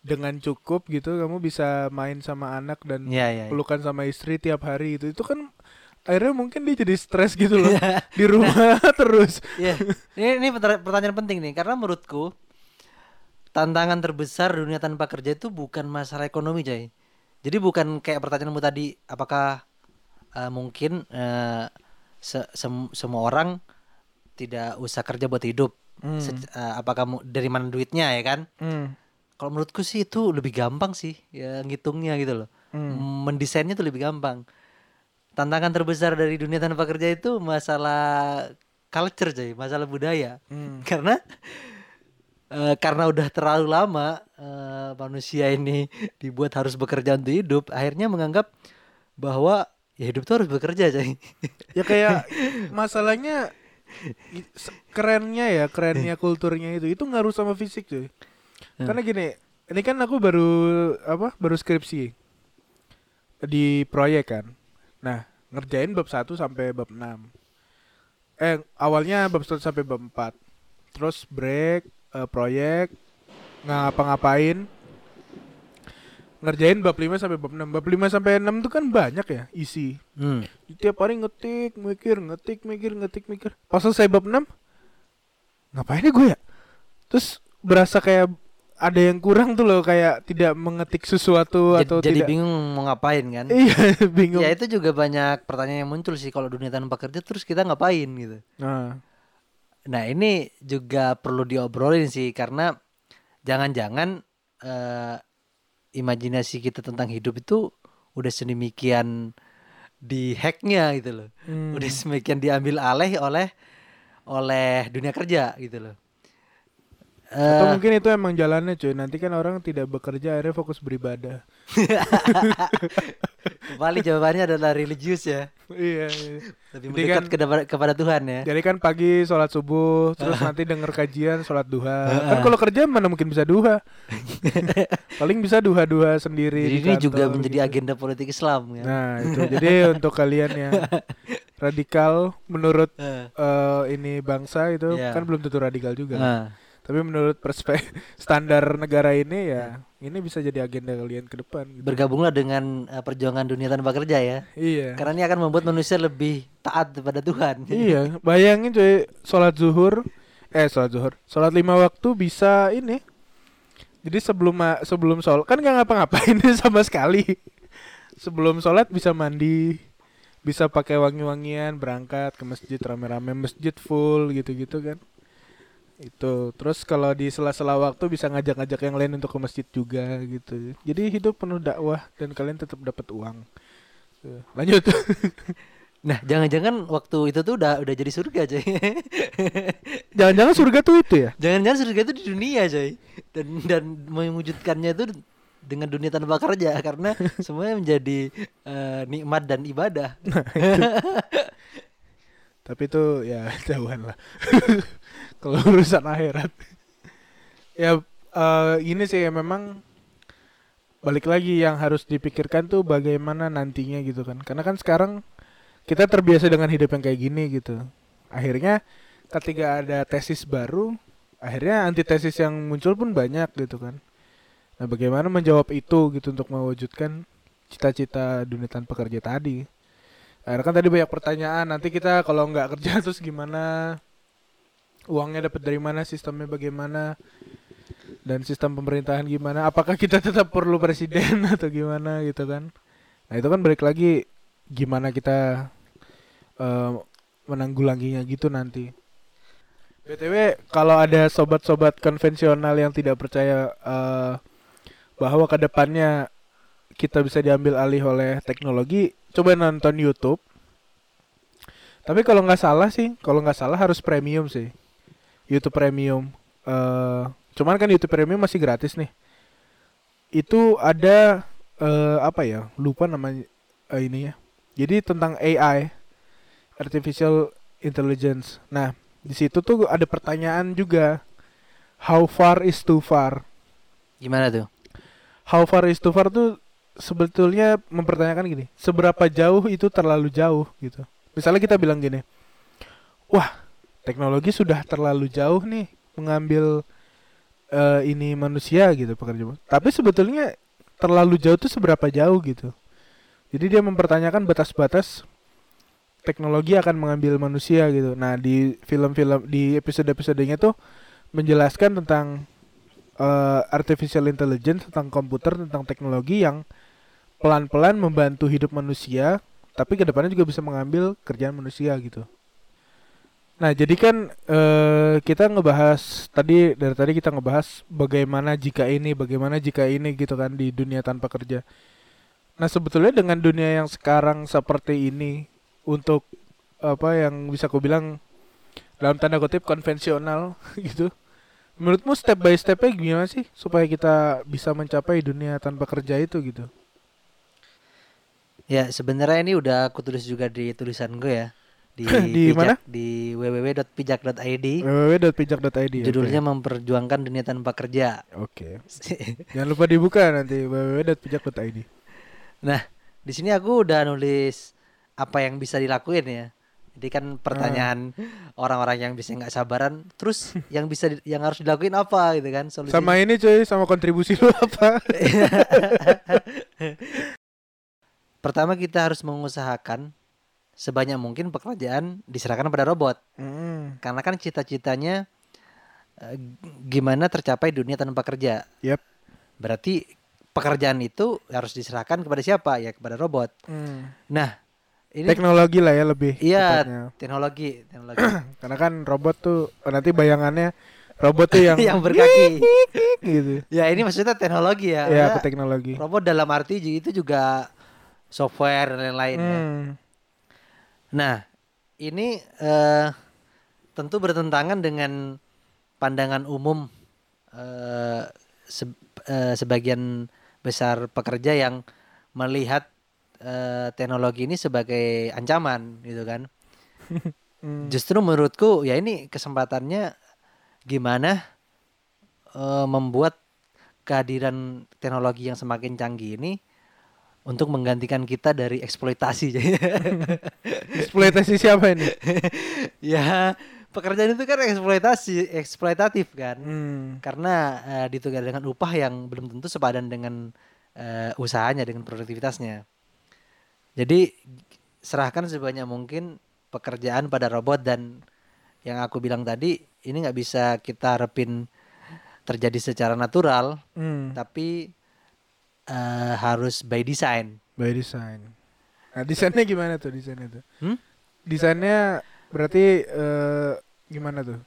dengan cukup gitu kamu bisa main sama anak dan Iya iya. iya. pelukan sama istri tiap hari itu itu kan akhirnya mungkin dia jadi stres gitu loh di rumah terus Iya. Ini ini perta- pertanyaan penting nih karena menurutku tantangan terbesar dunia tanpa kerja itu bukan masalah ekonomi, Jay. Jadi bukan kayak pertanyaanmu tadi apakah eh, mungkin eh, se- sem- semua orang tidak usah kerja buat hidup. Hmm. Se- eh, apakah dari mana duitnya ya kan? Hmm. Kalau menurutku sih itu lebih gampang sih ya ngitungnya gitu loh. Hmm. Mendesainnya tuh lebih gampang. Tantangan terbesar dari dunia tanpa kerja itu masalah culture, Jay, masalah budaya. Hmm. Karena eh, karena udah terlalu lama eh, manusia ini dibuat harus bekerja untuk hidup, akhirnya menganggap bahwa ya hidup tuh harus bekerja, Jay. ya kayak masalahnya kerennya ya kerennya kulturnya itu itu ngaruh sama fisik cuy Hmm. karena gini ini kan aku baru apa baru skripsi di proyek kan. Nah ngerjain bab 1 sampai bab 6 eh awalnya bab 1 sampai bab 4 terus break eh, proyek ngapa-ngapain. Ngerjain bab 5 sampai bab 6 bab 5 sampai 6 itu kan banyak ya isi. Hmm. tiap hari ngetik mikir ngetik mikir ngetik mikir. Pas selesai bab 6 ngapain ya gue ya? Terus berasa kayak ada yang kurang tuh loh kayak tidak mengetik sesuatu Jadi, atau jadi tidak. bingung mau ngapain kan? iya bingung. Ya itu juga banyak pertanyaan yang muncul sih kalau dunia tanpa kerja terus kita ngapain gitu. nah Nah ini juga perlu diobrolin sih karena jangan-jangan eh, imajinasi kita tentang hidup itu udah sedemikian di hacknya gitu loh. hmm, Udah semakin diambil alih oleh oleh dunia kerja gitu loh. atau Eh, mungkin itu emang jalannya cuy nanti kan orang tidak bekerja akhirnya fokus beribadah kembali jawabannya adalah religius ya. Iya, iya. Lebih Jadi mendekat kan- kepada, kepada Tuhan ya. jadi kan pagi sholat subuh terus nanti denger kajian sholat duha kan kalau kerja mana mungkin bisa duha paling bisa duha duha sendiri Jadi di ini juga kantor menjadi gitu. agenda politik Islam ya. Nah itu jadi untuk kalian yang radikal menurut eh, ini bangsa itu Iya. kan belum tentu radikal juga. nah. Tapi menurut perspektif standar negara ini ya ini bisa jadi agenda kalian ke depan. Gitu. bergabunglah dengan eh, perjuangan dunia tanpa kerja ya. Iya. Karena ini akan membuat manusia lebih taat kepada Tuhan. iya. Bayangin cuy sholat zuhur eh sholat zuhur sholat lima waktu bisa ini. Jadi sebelum sebelum sholat kan nggak ngapa-ngapain sama sekali. Sebelum sholat bisa mandi, bisa pakai wangi-wangian, berangkat ke masjid rame-rame, masjid full gitu-gitu kan. Itu. Terus kalau di sela-sela waktu bisa ngajak-ngajak yang lain untuk ke masjid juga gitu. Jadi hidup penuh dakwah dan kalian tetap dapat uang. Tuh, Lanjut. Nah, jangan-jangan waktu itu tuh udah udah jadi surga, coy. Jangan-jangan surga tuh itu ya? Jangan-jangan surga itu di dunia, coy. Dan dan mewujudkannya itu dengan dunia tanpa kerja karena semuanya menjadi eh, nikmat dan ibadah. Tapi itu ya jauhan lah. Kalau urusan akhirat. ya eh, ini sih ya memang balik lagi yang harus dipikirkan tuh bagaimana nantinya gitu kan. Karena kan sekarang kita terbiasa dengan hidup yang kayak gini gitu. Akhirnya ketika ada tesis baru, akhirnya antitesis yang muncul pun banyak gitu kan. Nah, bagaimana menjawab itu gitu untuk mewujudkan cita-cita dunia tanpa kerja tadi. Akhirnya kan tadi banyak pertanyaan. Nanti kita kalau nggak kerja terus gimana? Uangnya dapat dari mana? Sistemnya bagaimana? Dan sistem pemerintahan gimana? Apakah kita tetap perlu presiden atau gimana gitu kan? Nah itu kan balik lagi gimana kita eh, menanggulanginya gitu nanti. btw kalau ada sobat-sobat konvensional yang tidak percaya eh, bahwa ke depannya kita bisa diambil alih oleh teknologi, coba nonton YouTube. Tapi kalau nggak salah sih, kalau nggak salah harus premium sih. YouTube Premium. eh cuman kan YouTube Premium masih gratis nih. Itu ada eh apa ya? Lupa namanya eh, ini ya. Jadi tentang AI, artificial intelligence. Nah, di situ tuh ada pertanyaan juga. How far is too far? Gimana tuh? How far is too far tuh sebetulnya mempertanyakan gini, seberapa jauh itu terlalu jauh gitu. Misalnya kita bilang gini, wah teknologi sudah terlalu jauh nih mengambil eh, ini manusia gitu pekerja. Tapi sebetulnya terlalu jauh tuh seberapa jauh gitu. Jadi dia mempertanyakan batas-batas teknologi akan mengambil manusia gitu. Nah di film-film di episode-episodenya tuh menjelaskan tentang eh, artificial intelligence, tentang komputer, tentang teknologi yang pelan-pelan membantu hidup manusia, tapi ke depannya juga bisa mengambil kerjaan manusia gitu. Nah, jadi kan eh, kita ngebahas tadi dari tadi kita ngebahas bagaimana jika ini, bagaimana jika ini gitu kan di dunia tanpa kerja. Nah, sebetulnya dengan dunia yang sekarang seperti ini untuk apa yang bisa aku bilang dalam tanda kutip konvensional gitu. Menurutmu step by stepnya gimana sih supaya kita bisa mencapai dunia tanpa kerja itu gitu? Ya sebenarnya ini udah aku tulis juga di tulisan gue ya di Di mana? pijak- di www.pijak.id www.pijak.id judulnya memperjuangkan dunia tanpa kerja. Oke. Jangan lupa dibuka nanti www.pijak.id. nah di sini aku udah nulis apa yang bisa dilakuin ya. Jadi kan pertanyaan orang-orang yang bisa nggak sabaran, terus yang bisa di- yang harus dilakuin apa gitu kan solusi. Sama ini cuy, sama kontribusi lu apa? Pertama kita harus mengusahakan sebanyak mungkin pekerjaan diserahkan pada robot. Hmm. Karena kan cita-citanya g- gimana tercapai dunia tanpa kerja. Yap. Berarti pekerjaan itu harus diserahkan kepada siapa? Ya kepada robot. Hmm. Nah, ini Teknologi lah ya lebih iya tepatnya. teknologi, teknologi Karena kan robot tuh oh, nanti bayangannya robot tuh yang yang berkaki. gitu. ya ini maksudnya teknologi ya. Ya, ke teknologi. robot dalam arti itu juga software dan lain-lain ya. Nah, ini eh, tentu bertentangan dengan pandangan umum eh, se- eh, sebagian besar pekerja yang melihat eh, teknologi ini sebagai ancaman, gitu kan? Hmm. Justru menurutku ya ini kesempatannya gimana eh, membuat kehadiran teknologi yang semakin canggih ini untuk menggantikan kita dari eksploitasi. Eksploitasi siapa ini? ya pekerjaan itu kan eksploitasi eksploitatif kan Hmm. karena eh, ditukar dengan upah yang belum tentu sepadan dengan eh, usahanya dengan produktivitasnya jadi serahkan sebanyak mungkin pekerjaan pada robot dan yang aku bilang tadi ini nggak bisa kita harapin terjadi secara natural Hmm. tapi eh, harus by design By design. Nah, desainnya gimana tuh desainnya tuh? Hmm? Desainnya berarti eh, gimana tuh?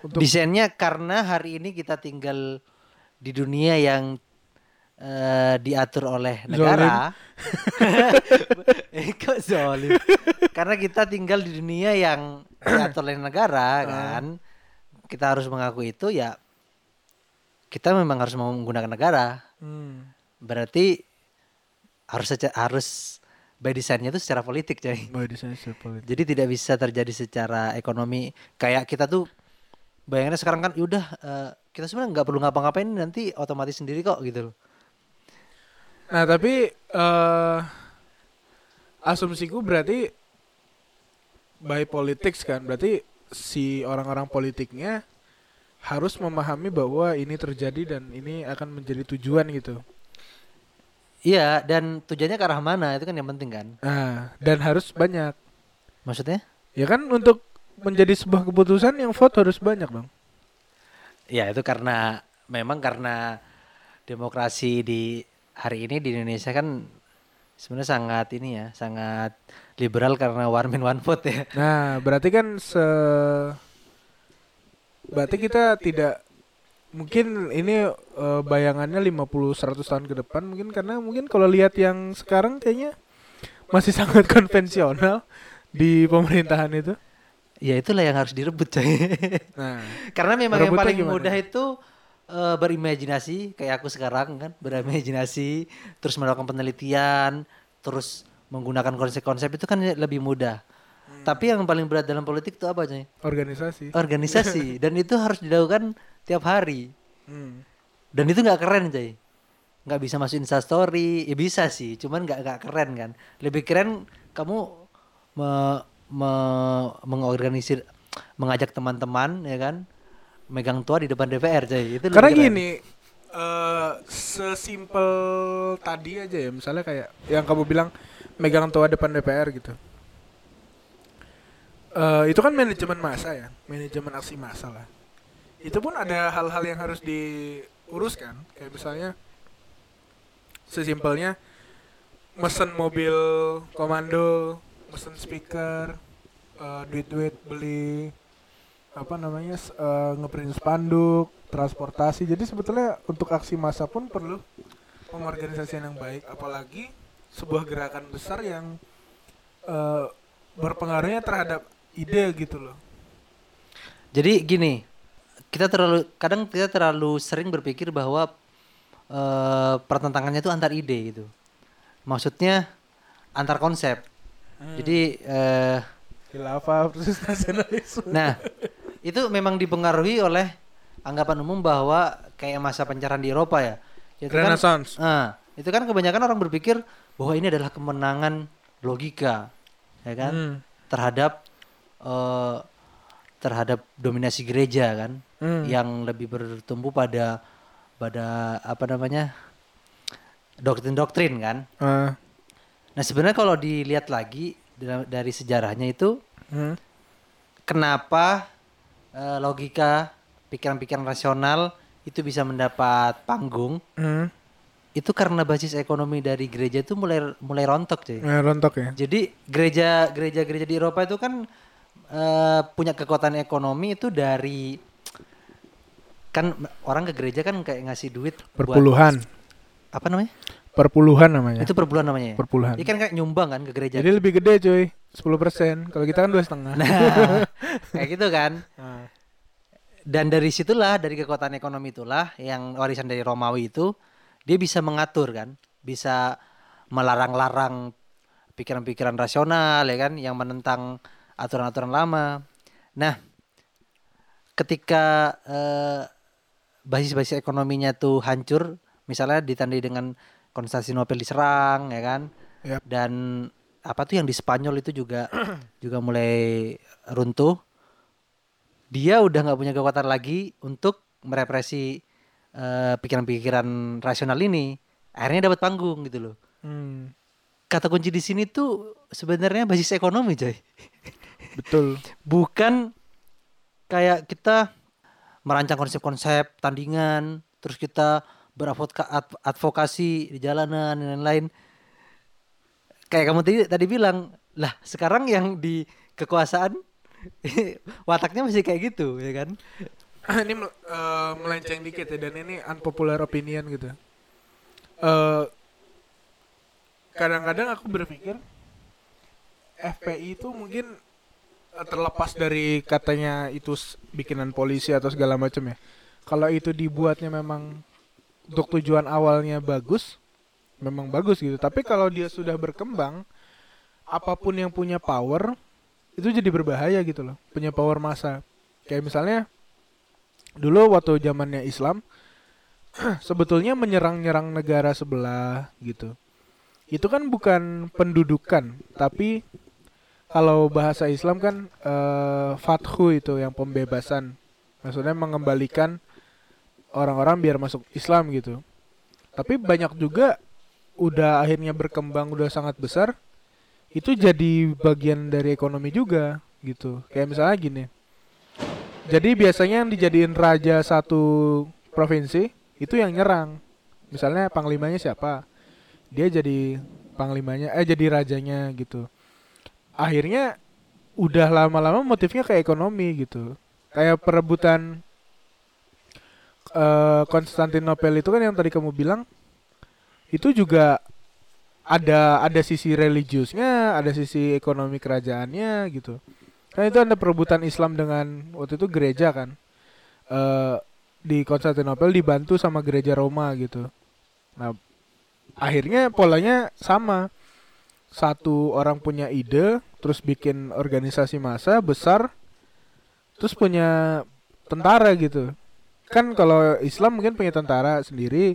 Untuk Desainnya karena hari ini kita tinggal di dunia yang eh, diatur oleh negara. kok zolim? karena kita tinggal di dunia yang diatur oleh negara kan. Kita harus mengaku itu ya kita memang harus menggunakan negara. Hmm. Berarti harus harus by desainnya itu secara politik, coy. By design secara politik. Jadi tidak bisa terjadi secara ekonomi kayak kita tuh bayangannya sekarang kan yaudah eh, kita sebenarnya nggak perlu ngapa-ngapain nanti otomatis sendiri kok gitu loh. Nah tapi eh asumsiku berarti by politics kan berarti si orang-orang politiknya harus memahami bahwa ini terjadi dan ini akan menjadi tujuan gitu. Iya dan tujuannya ke arah mana itu kan yang penting kan. Nah dan harus banyak. Maksudnya? Ya kan untuk menjadi sebuah keputusan yang vote harus banyak dong. Ya itu karena memang karena demokrasi di hari ini di Indonesia kan sebenarnya sangat ini ya sangat liberal karena one man one vote ya. Nah berarti kan se berarti kita tidak mungkin ini eh, bayangannya 50 100 tahun ke depan mungkin karena mungkin kalau lihat yang sekarang kayaknya masih sangat konvensional di pemerintahan itu? Ya itulah yang harus direbut coy. Nah, Karena memang yang paling gimana? mudah itu eh, berimajinasi kayak aku sekarang kan, berimajinasi, terus melakukan penelitian, terus menggunakan konsep-konsep itu kan lebih mudah. Hmm. Tapi yang paling berat dalam politik itu apa coy? organisasi. Organisasi dan itu harus dilakukan tiap hari. Hmm. Dan itu nggak keren coy. Nggak bisa masuk instastory, ya bisa sih, cuman nggak nggak keren kan. Lebih keren kamu me, me- mengorganisir, mengajak teman-teman ya kan, megang tua di depan DPR coy. Itu lebih Karena keren. gini, eh sesimpel tadi aja ya, misalnya kayak yang kamu bilang megang toa depan DPR gitu. Eh itu kan manajemen masa ya, manajemen aksi massa lah. Itu pun ada hal-hal yang harus diuruskan, kayak misalnya sesimpelnya mesen mobil komando, mesen speaker, eh, duit-duit beli apa namanya eh, ngeprint spanduk, transportasi. Jadi sebetulnya untuk aksi massa pun perlu pengorganisasian yang baik, apalagi sebuah gerakan besar yang eh, berpengaruhnya terhadap ide gitu loh. Jadi gini, kita terlalu kadang kita terlalu sering berpikir bahwa eh, pertentangannya itu antar ide gitu. Maksudnya antar konsep. Jadi eh, Khilafah versus nasionalisme. nah itu memang dipengaruhi oleh anggapan umum bahwa kayak masa pencerahan di Eropa ya. Itu kan, Renaissance. ah, itu kan kebanyakan orang berpikir bahwa ini adalah kemenangan logika, ya kan, Hmm. terhadap eh, terhadap dominasi gereja kan, Hmm. yang lebih bertumbuh pada pada apa namanya doktrin-doktrin kan. Ah, Nah sebenarnya kalau dilihat lagi dari sejarahnya itu hmm. kenapa eh, logika pikiran-pikiran rasional itu bisa mendapat panggung Hmm. itu karena basis ekonomi dari gereja itu mulai mulai rontok cuy. Nah, rontok ya. Jadi gereja gereja-gereja di Eropa itu kan eh, punya kekuatan ekonomi itu dari kan orang ke gereja kan kayak ngasih duit buat Perpuluhan. apa namanya? Perpuluhan namanya. Itu per bulan namanya. ya? Perpuluhan. Ini kan kayak nyumbang kan ke gereja. Jadi lebih gede cuy, 10%. Kalau kita kan dua setengah. Nah, kayak gitu kan. Dan dari situlah dari kekuatan ekonomi itulah yang warisan dari Romawi itu dia bisa mengatur kan, bisa melarang-larang pikiran-pikiran rasional ya kan yang menentang aturan-aturan lama. Nah, ketika eh, basis-basis ekonominya tuh hancur, misalnya ditandai dengan Konstantinopel diserang ya kan. Yap. Dan apa tuh yang di Spanyol itu juga juga mulai runtuh dia udah nggak punya kekuatan lagi untuk merepresi eh, pikiran-pikiran rasional ini akhirnya dapat panggung gitu loh Hmm. kata kunci di sini tuh sebenarnya basis ekonomi coy Betul. bukan kayak kita merancang konsep-konsep tandingan terus kita beradvokasi di jalanan dan lain-lain kayak kamu tadi tadi bilang lah sekarang yang di kekuasaan wataknya masih kayak gitu ya kan ini mel- eh, melenceng dikit ya dan ini unpopular opinion gitu. Eh kadang-kadang aku berpikir FPI itu mungkin terlepas dari katanya itu bikinan polisi atau segala macam ya. Kalau itu dibuatnya memang untuk tujuan awalnya bagus, memang bagus gitu. Tapi kalau dia sudah berkembang, apa pun yang punya power itu jadi berbahaya gitu loh. Punya power massa. Kayak misalnya dulu waktu zamannya Islam sebetulnya menyerang-nyerang negara sebelah gitu. Itu kan bukan pendudukan, tapi kalau bahasa Islam kan eh, fathu itu yang pembebasan. Maksudnya mengembalikan orang-orang biar masuk Islam gitu. Tapi banyak juga udah akhirnya berkembang udah sangat besar itu jadi bagian dari ekonomi juga gitu. Kayak misalnya gini. Jadi biasanya yang dijadiin raja satu provinsi itu yang nyerang. Misalnya panglimanya siapa? Dia jadi panglimanya eh jadi rajanya gitu. Akhirnya udah lama-lama motifnya ke ekonomi gitu. Kayak perebutan eh Konstantinopel itu kan yang tadi kamu bilang itu juga ada ada sisi religiusnya, ada sisi ekonomi kerajaannya gitu. Kan itu ada perebutan Islam dengan waktu itu gereja kan. eh di Konstantinopel dibantu sama gereja Roma gitu. Nah, akhirnya polanya sama. Satu orang punya ide, terus bikin organisasi massa besar, terus punya tentara gitu. Kan kalau Islam mungkin punya tentara sendiri,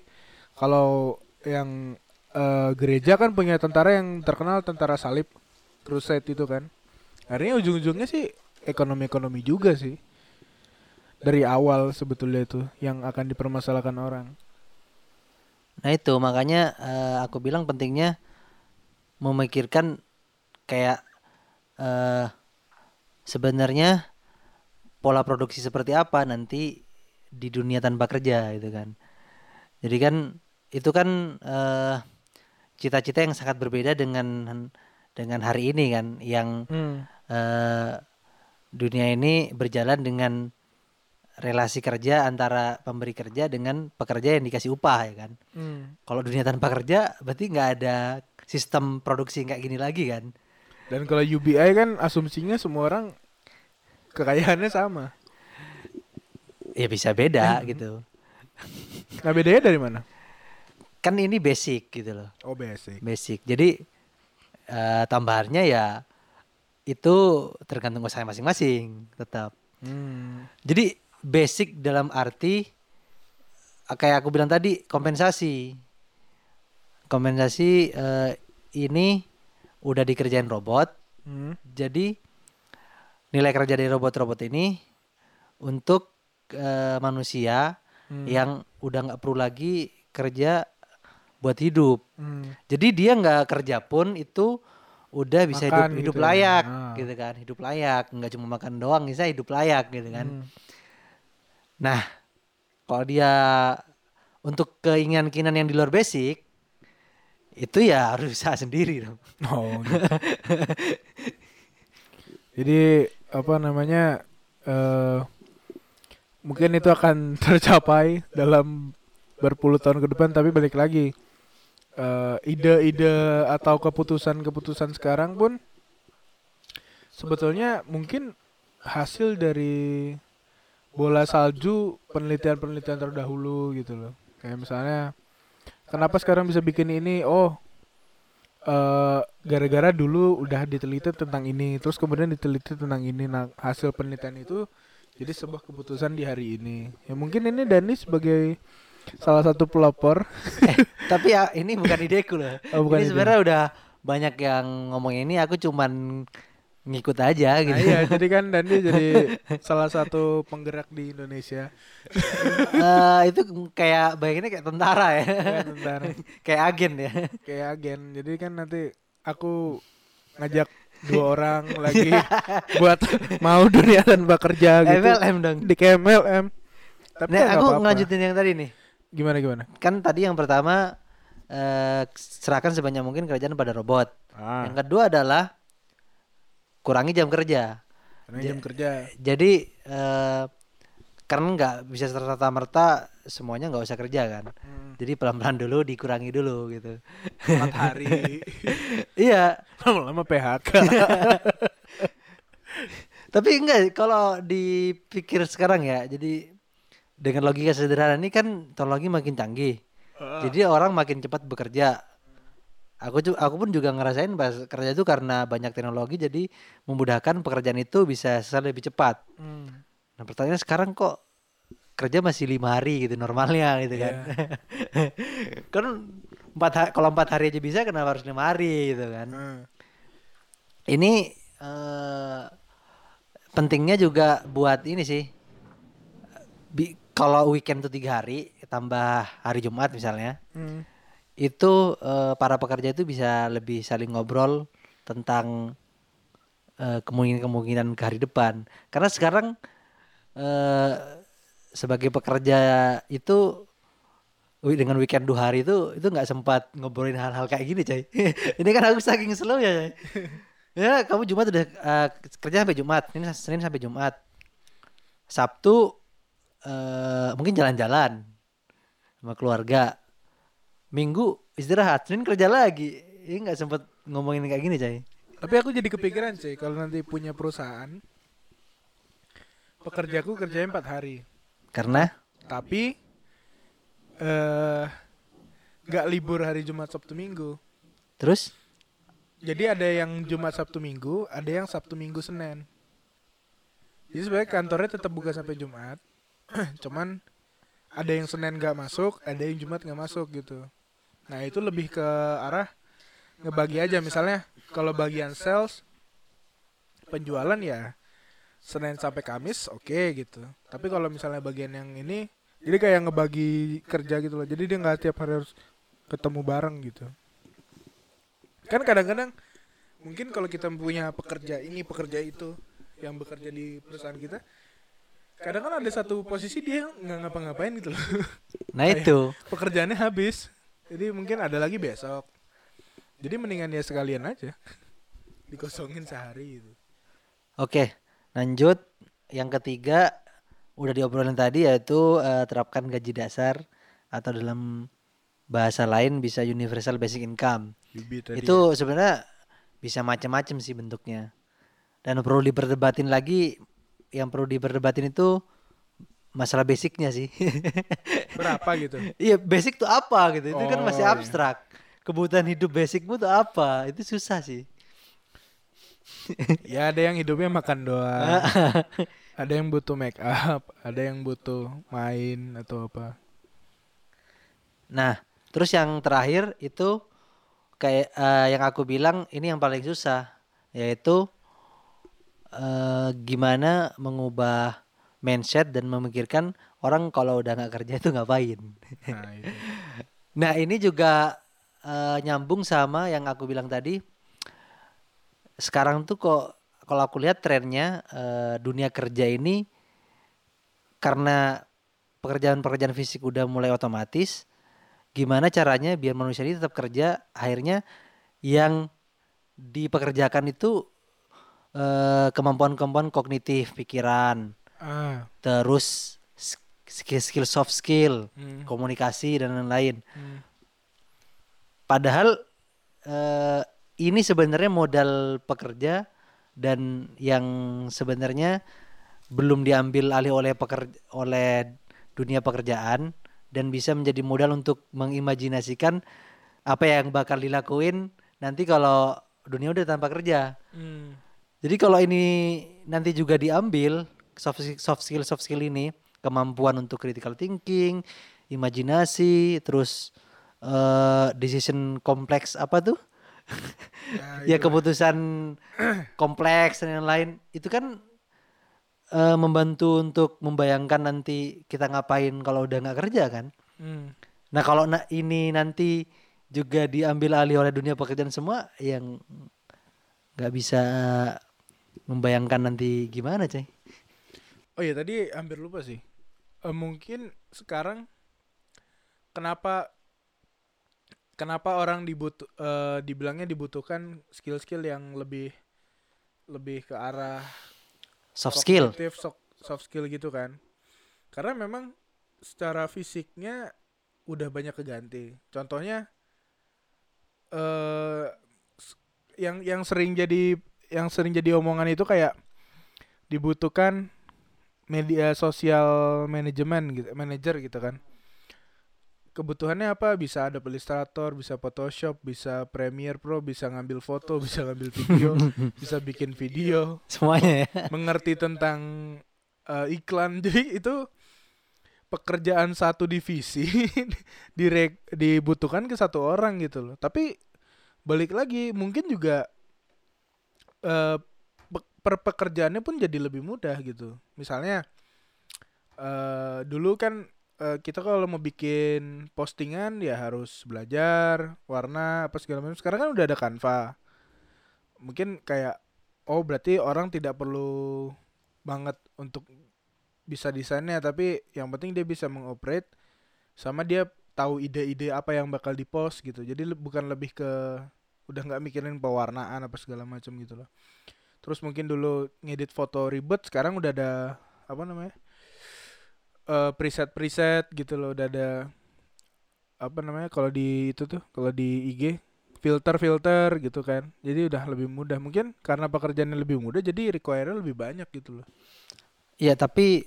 kalau yang eh, gereja kan punya tentara yang terkenal tentara salib crusade itu kan. Akhirnya ujung-ujungnya sih ekonomi-ekonomi juga sih. Dari awal sebetulnya itu yang akan dipermasalahkan orang. Nah itu makanya eh, aku bilang pentingnya memikirkan kayak eh sebenarnya pola produksi seperti apa nanti di dunia tanpa kerja gitu kan. Jadi kan itu kan eh cita-cita yang sangat berbeda dengan dengan hari ini kan yang Hmm. eh dunia ini berjalan dengan relasi kerja antara pemberi kerja dengan pekerja yang dikasih upah ya kan. Hmm. Kalau dunia tanpa kerja berarti nggak ada sistem produksi kayak gini lagi kan. Dan kalau UBI kan asumsinya semua orang kekayaannya sama. Ya bisa beda gitu. Nah bedanya dari mana? Kan ini basic gitu loh. Oh basic. Basic. Jadi eh, tambahannya ya itu tergantung usaha masing-masing tetap. Hmm. Jadi basic dalam arti kayak aku bilang tadi kompensasi. Kompensasi eh, ini udah dikerjain robot. Hmm. Jadi nilai kerja dari robot-robot ini untuk eh, manusia Hmm. yang udah nggak perlu lagi kerja buat hidup. Hmm. Jadi dia nggak kerja pun itu udah bisa hidup Makan hidup gitu ya. layak Ah. gitu kan, hidup layak, nggak cuma makan doang, bisa hidup layak gitu kan. Hmm. Nah, kalau dia untuk keinginan-keinginan yang di luar basic itu ya harus usaha sendiri dong. Oh. gitu. Jadi apa namanya? eh mungkin itu akan tercapai dalam berpuluh tahun ke depan tapi balik lagi eh, ide-ide atau keputusan-keputusan sekarang pun sebetulnya mungkin hasil dari bola salju penelitian-penelitian terdahulu gitu loh kayak misalnya kenapa sekarang bisa bikin ini? Oh eh gara-gara dulu udah diteliti tentang ini terus kemudian diteliti tentang ini. Nah hasil penelitian itu jadi sebuah keputusan di hari ini. Ya mungkin ini Dani sebagai salah satu pelopor Tapi ya ini bukan ideku loh. Oh, bukan ini sebenarnya udah banyak yang ngomong ini. Aku cuman ngikut aja nah, gitu. iya jadi kan Dani jadi salah satu penggerak di Indonesia Eh, itu kayak bayanginnya kayak tentara ya. kayak tentara kayak agen ya. kayak agen jadi kan nanti aku ngajak dua orang lagi buat mau dunia tanpa kerja gitu MLM dong. di KMLM tapi nggak aku apa-apa. ngelanjutin yang tadi nih. gimana gimana Kan tadi yang pertama eh serahkan sebanyak mungkin kerjaan pada robot. ah Yang kedua adalah kurangi jam kerja. karena jam kerja Jadi eh karena nggak bisa serta merta semuanya nggak usah kerja kan. Hmm, Jadi pelan-pelan dulu dikurangi dulu gitu. empat hari iya, lama-lama PHK tapi enggak kalau dipikir sekarang ya. Jadi dengan logika sederhana ini kan teknologi makin canggih. Jadi orang makin cepat bekerja. Aku aku pun juga ngerasain pas kerja itu karena banyak teknologi jadi memudahkan pekerjaan itu bisa selesai lebih cepat. Hmm, Nah pertanyaannya sekarang kok kerja masih lima hari gitu normalnya gitu kan? kan empat kalau empat hari aja bisa kenapa harus lima hari gitu kan? hmm. Ini eh, pentingnya juga buat ini sih. Bi- kalau weekend tuh tiga hari tambah hari Jumat misalnya, Hmm. Itu eh, para pekerja itu bisa lebih saling ngobrol tentang eh, kemungkinan-kemungkinan ke hari depan. Karena sekarang eh, sebagai pekerja itu dengan weekend dua hari itu itu nggak sempat ngobrolin hal-hal kayak gini, coy. Ini kan aku saking slow ya, coy. Ya, kamu Jumat udah eh, kerja sampai Jumat, ini Senin sampai Jumat. Sabtu eh mungkin jalan-jalan sama keluarga. Minggu istirahat, Senin kerja lagi. ini nggak sempet ngomongin kayak gini cai Tapi aku jadi kepikiran sih kalau nanti punya perusahaan pekerjaku kerjanya empat hari. karena Tapi eh nggak libur hari Jumat Sabtu Minggu. terus Jadi ada yang Jumat Sabtu Minggu, ada yang Sabtu Minggu Senin. Jadi sebenarnya kantornya tetap buka sampai Jumat. Cuman ada yang Senin nggak masuk, ada yang Jumat nggak masuk gitu. Nah itu lebih ke arah ngebagi aja misalnya kalau bagian sales penjualan ya Senin sampai Kamis oke gitu. Tapi kalau misalnya bagian yang ini jadi kayak ngebagi kerja gitu loh. Jadi dia nggak tiap hari harus ketemu bareng gitu. Kan kadang-kadang mungkin kalau kita punya pekerja ini pekerja itu yang bekerja di perusahaan kita kadang kan ada satu posisi dia nggak ngapa-ngapain gitu loh nah itu pekerjaannya habis jadi mungkin ada lagi besok jadi mendingan ya sekalian aja dikosongin sehari gitu Oke, lanjut. Yang ketiga udah diobrolin tadi yaitu eh, terapkan gaji dasar atau dalam bahasa lain bisa universal basic income. Itu sebenarnya bisa macam-macam sih bentuknya. Dan perlu diperdebatin lagi yang perlu diperdebatin itu masalah basicnya sih. berapa gitu Iya, basic tuh apa gitu. Itu kan Oh, masih iya. abstrak. Kebutuhan hidup basicmu tuh apa? Itu susah sih. ya ada yang hidupnya makan doang ada yang butuh make up ada yang butuh main atau apa Nah, terus yang terakhir itu kayak eh, yang aku bilang ini yang paling susah yaitu eh, gimana mengubah mindset dan memikirkan orang kalau udah nggak kerja itu ngapain. nah itu Nah, ini juga eh, nyambung sama yang aku bilang tadi. Sekarang tuh kok kalau aku lihat trennya eh, dunia kerja ini karena pekerjaan-pekerjaan fisik udah mulai otomatis, gimana caranya biar manusia ini tetap kerja? Akhirnya yang dipekerjakan itu eh, kemampuan-kemampuan kognitif, pikiran, ah terus skill-skill soft skill, hmm, komunikasi dan lain-lain. hmm. Padahal eh, ini sebenarnya modal pekerja dan yang sebenarnya belum diambil alih oleh pekerja oleh dunia pekerjaan dan bisa menjadi modal untuk mengimajinasikan apa yang bakal dilakuin nanti kalau dunia udah tanpa kerja. Hmm. Jadi kalau ini nanti juga diambil soft skill, soft skill soft skill ini kemampuan untuk critical thinking, imajinasi, terus eh decision kompleks apa tuh? Ya, ya keputusan kompleks dan lain-lain itu kan eh, membantu untuk membayangkan nanti kita ngapain kalau udah nggak kerja kan. Hmm. Nah kalau na- ini nanti juga diambil alih oleh dunia pekerjaan semua yang nggak bisa membayangkan nanti gimana cai? Oh iya tadi hampir lupa sih. Eh, mungkin sekarang kenapa kenapa orang dibutuh eh, dibilangnya dibutuhkan skill-skill yang lebih lebih ke arah Soft skill. soft, soft skill gitu kan. Karena memang secara fisiknya udah banyak keganti. Contohnya eh s- yang yang sering jadi yang sering jadi omongan itu kayak dibutuhkan media sosial manajemen gitu, manager gitu kan. Kebutuhannya apa? Bisa ada Illustrator, bisa Photoshop, bisa Premiere Pro, bisa ngambil foto, bisa ngambil video, bisa bikin video Semuanya ya. mengerti tentang eh, iklan jadi itu pekerjaan satu divisi direk dibutuhkan ke satu orang gitu loh tapi balik lagi mungkin juga pe- per pekerjaannya pun jadi lebih mudah gitu. Misalnya eh dulu kan eh, kita kalau mau bikin postingan ya harus belajar warna apa segala macam. Sekarang kan udah ada Canva. Mungkin kayak oh berarti orang tidak perlu banget untuk bisa desainnya tapi yang penting dia bisa mengoperate sama dia tahu ide-ide apa yang bakal dipost gitu. Jadi bukan lebih ke udah nggak mikirin pewarnaan apa segala macam gitu loh terus mungkin dulu ngedit foto ribet sekarang udah ada apa namanya eh preset preset gitu loh udah ada apa namanya kalau di itu tuh kalau di IG filter-filter gitu kan. Jadi udah lebih mudah. Mungkin karena pekerjaannya lebih mudah jadi require lebih banyak gitu loh. Iya, tapi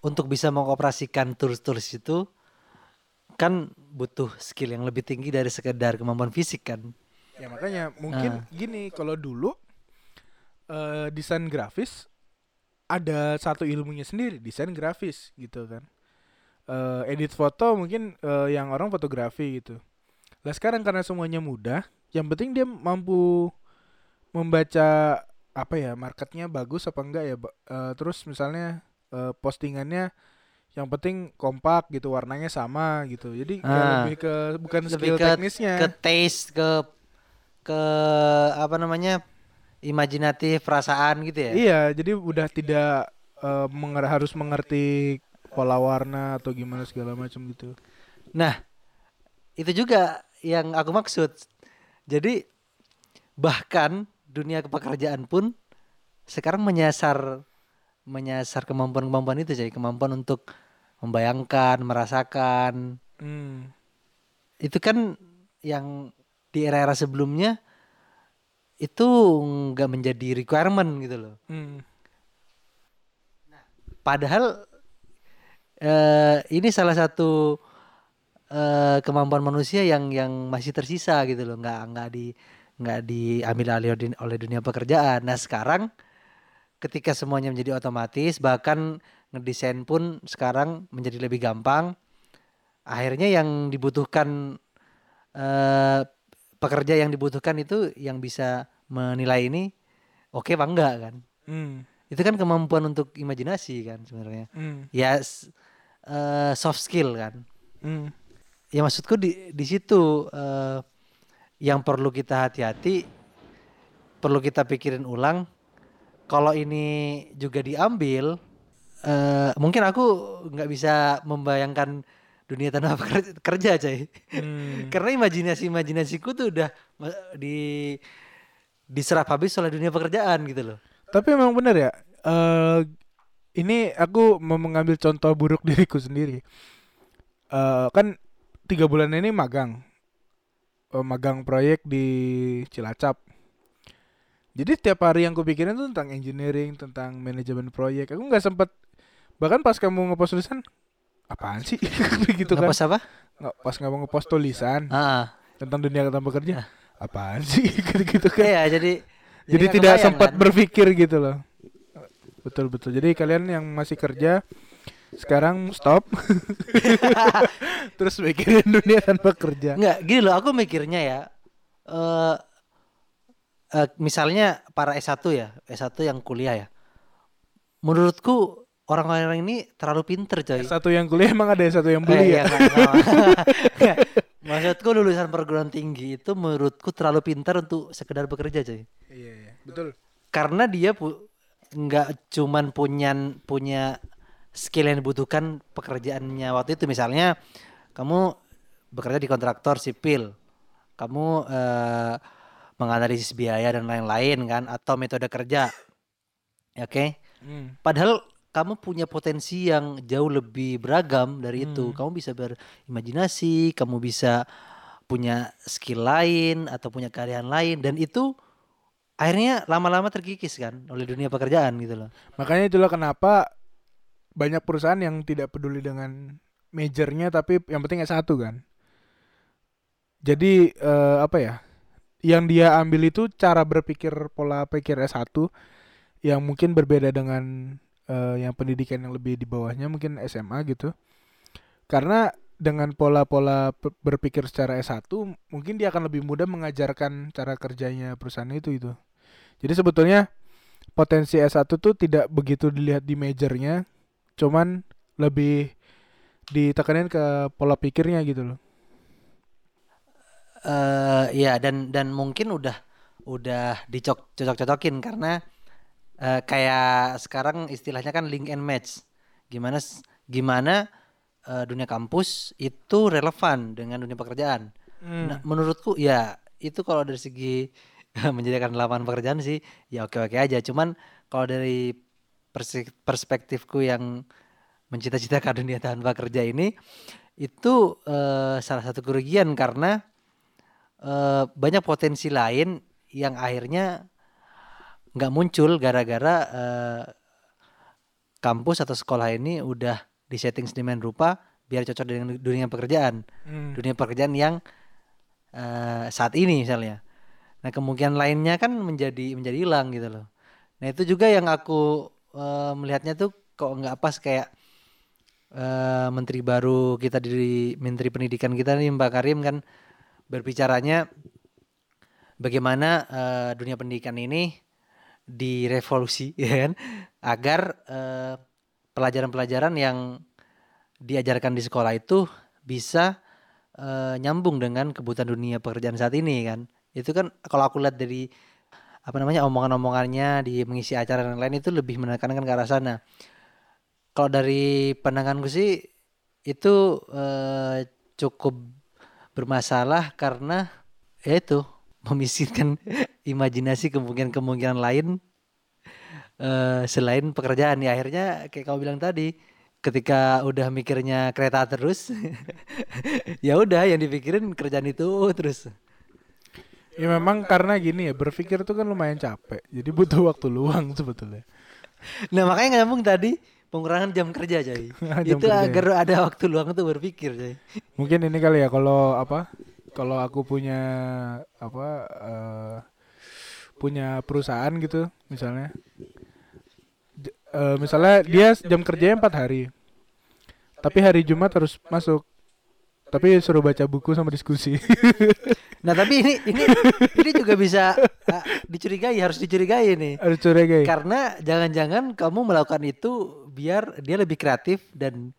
untuk bisa mengoperasikan tools-tools itu kan butuh skill yang lebih tinggi dari sekedar kemampuan fisik kan. Ya makanya mungkin Ah. gini kalau dulu eh desain grafis ada satu ilmunya sendiri, desain grafis gitu kan. Eh edit foto mungkin eh, yang orang fotografi gitu. Lah sekarang karena semuanya mudah, yang penting dia mampu membaca apa ya marketnya bagus apa enggak ya. Eh, terus misalnya eh, postingannya yang penting kompak gitu warnanya sama gitu. Jadi Ah. lebih ke bukan Lebih skill ke- teknisnya. Ke taste ke ke apa namanya? Imajinatif perasaan gitu ya. Iya, jadi udah tidak eh, menger- harus mengerti pola warna atau gimana segala macam gitu. Nah, itu juga yang aku maksud. Jadi bahkan dunia pekerjaan pun sekarang menyasar menyasar kemampuan-kemampuan itu jadi kemampuan untuk membayangkan, merasakan. Hmm. Itu kan yang di era-era sebelumnya itu nggak menjadi requirement gitu loh. Hmm. Padahal eh, ini salah satu eh, kemampuan manusia yang yang masih tersisa gitu loh, nggak nggak di nggak diambil alih oleh- oleh dunia pekerjaan. Nah sekarang ketika semuanya menjadi otomatis, bahkan ngedesain pun sekarang menjadi lebih gampang. Akhirnya yang dibutuhkan eh, pekerja yang dibutuhkan itu yang bisa menilai ini oke apa enggak kan? Hmm. Itu kan kemampuan untuk imajinasi kan sebenarnya. Hmm. Ya eh, soft skill kan. Hmm. Ya maksudku di di situ eh, yang perlu kita hati-hati, perlu kita pikirin ulang. Kalau ini juga diambil, eh, mungkin aku nggak bisa membayangkan dunia tanpa kerja, coy. Hmm. Karena imajinasi imajinasiku tuh udah di diserap habis oleh dunia pekerjaan gitu loh. Tapi memang benar ya. eh ini aku mau mengambil contoh buruk diriku sendiri. eh kan tiga bulan ini magang, Eh, magang proyek di Cilacap. Jadi tiap hari yang kupikirin tuh tentang engineering, tentang manajemen proyek. Aku nggak sempet bahkan pas kamu ngepost tulisan apaan sih? Gitu kan. Ngepost apa? nggak pas kamu ngepost tulisan Ah, tentang dunia tanpa kerja. Apaan sih? Gitu-gitu kan. Iya jadi jadi nggak tidak sempat kan? berpikir gitu loh. Betul betul. Jadi kalian yang masih kerja sekarang stop. Terus mikirin dunia tanpa kerja. Enggak, gini loh, aku mikirnya ya. eh eh, misalnya para S1 ya, S1 yang kuliah ya. Menurutku orang-orang ini terlalu pinter coy. satu yang kuliah emang ada satu yang Eh, beli iya, ya nggak. Nggak. Maksudku lulusan perguruan tinggi itu menurutku terlalu pintar untuk sekedar bekerja coy. iya iya betul Karena dia pu- nggak cuman punya punya skill yang dibutuhkan pekerjaannya waktu itu misalnya kamu bekerja di kontraktor sipil, kamu eh, menganalisis biaya dan lain-lain kan atau metode kerja, oke? Hmm. Padahal kamu punya potensi yang jauh lebih beragam dari itu. Hmm. Kamu bisa berimajinasi, kamu bisa punya skill lain atau punya keahlian lain dan itu akhirnya lama-lama terkikis kan oleh dunia pekerjaan gitu loh. makanya itulah kenapa banyak perusahaan yang tidak peduli dengan majornya tapi yang penting S1 kan jadi eh, apa ya yang dia ambil itu cara berpikir pola pikir S1 yang mungkin berbeda dengan eh, yang pendidikan yang lebih di bawahnya mungkin SMA gitu. Karena dengan pola-pola berpikir secara S1 mungkin dia akan lebih mudah mengajarkan cara kerjanya perusahaan itu itu jadi sebetulnya potensi S1 tuh tidak begitu dilihat di majornya cuman lebih ditekanin ke pola pikirnya gitu loh. Eh ya dan dan mungkin udah udah dicocok cocokin karena eh, kayak sekarang istilahnya kan link and match. Gimana gimana eh, dunia kampus itu relevan dengan dunia pekerjaan. Hmm. Nah, menurutku ya itu kalau dari segi menyediakan lapangan pekerjaan sih ya oke-oke aja. Cuman kalau dari perspektifku yang mencita-citakan dunia tanpa kerja ini itu eh, salah satu kerugian karena eh, banyak potensi lain yang akhirnya nggak muncul gara-gara eh, kampus atau sekolah ini udah disetting sedemikian rupa biar cocok dengan dunia pekerjaan Hmm. dunia pekerjaan yang eh, saat ini misalnya. Nah kemungkinan lainnya kan menjadi menjadi hilang gitu loh. Nah itu juga yang aku eh, melihatnya tuh kok nggak pas kayak eh, menteri baru kita di menteri pendidikan kita nih Mbak Karim kan berbicaranya bagaimana eh, dunia pendidikan ini direvolusi ya kan? Agar eh, pelajaran-pelajaran yang diajarkan di sekolah itu bisa eh, nyambung dengan kebutuhan dunia pekerjaan saat ini kan? Itu kan kalau aku lihat dari apa namanya omongan-omongannya di mengisi acara dan lain itu lebih menekankan ke arah sana. Kalau dari pandanganku sih itu eh, cukup bermasalah karena ya itu memiskinkan imajinasi kemungkinan-kemungkinan lain eh, selain pekerjaan ya akhirnya kayak kau bilang tadi ketika udah mikirnya kereta terus ya udah yang dipikirin kerjaan itu terus Ya memang karena gini ya berpikir tuh kan lumayan capek. Jadi butuh waktu luang sebetulnya. nah makanya nggak nyambung tadi pengurangan jam kerja Jam itu kerja. agar ada waktu luang untuk berpikir coy Mungkin ini kali ya kalau apa? Kalau aku punya apa eh, punya perusahaan gitu misalnya. J- eh, misalnya dia jam kerjanya empat hari. Tapi hari Jumat harus masuk. Tapi suruh baca buku sama diskusi. nah tapi ini ini ini juga bisa ah, dicurigai harus dicurigai nih harus curigai. Karena jangan-jangan kamu melakukan itu biar dia lebih kreatif dan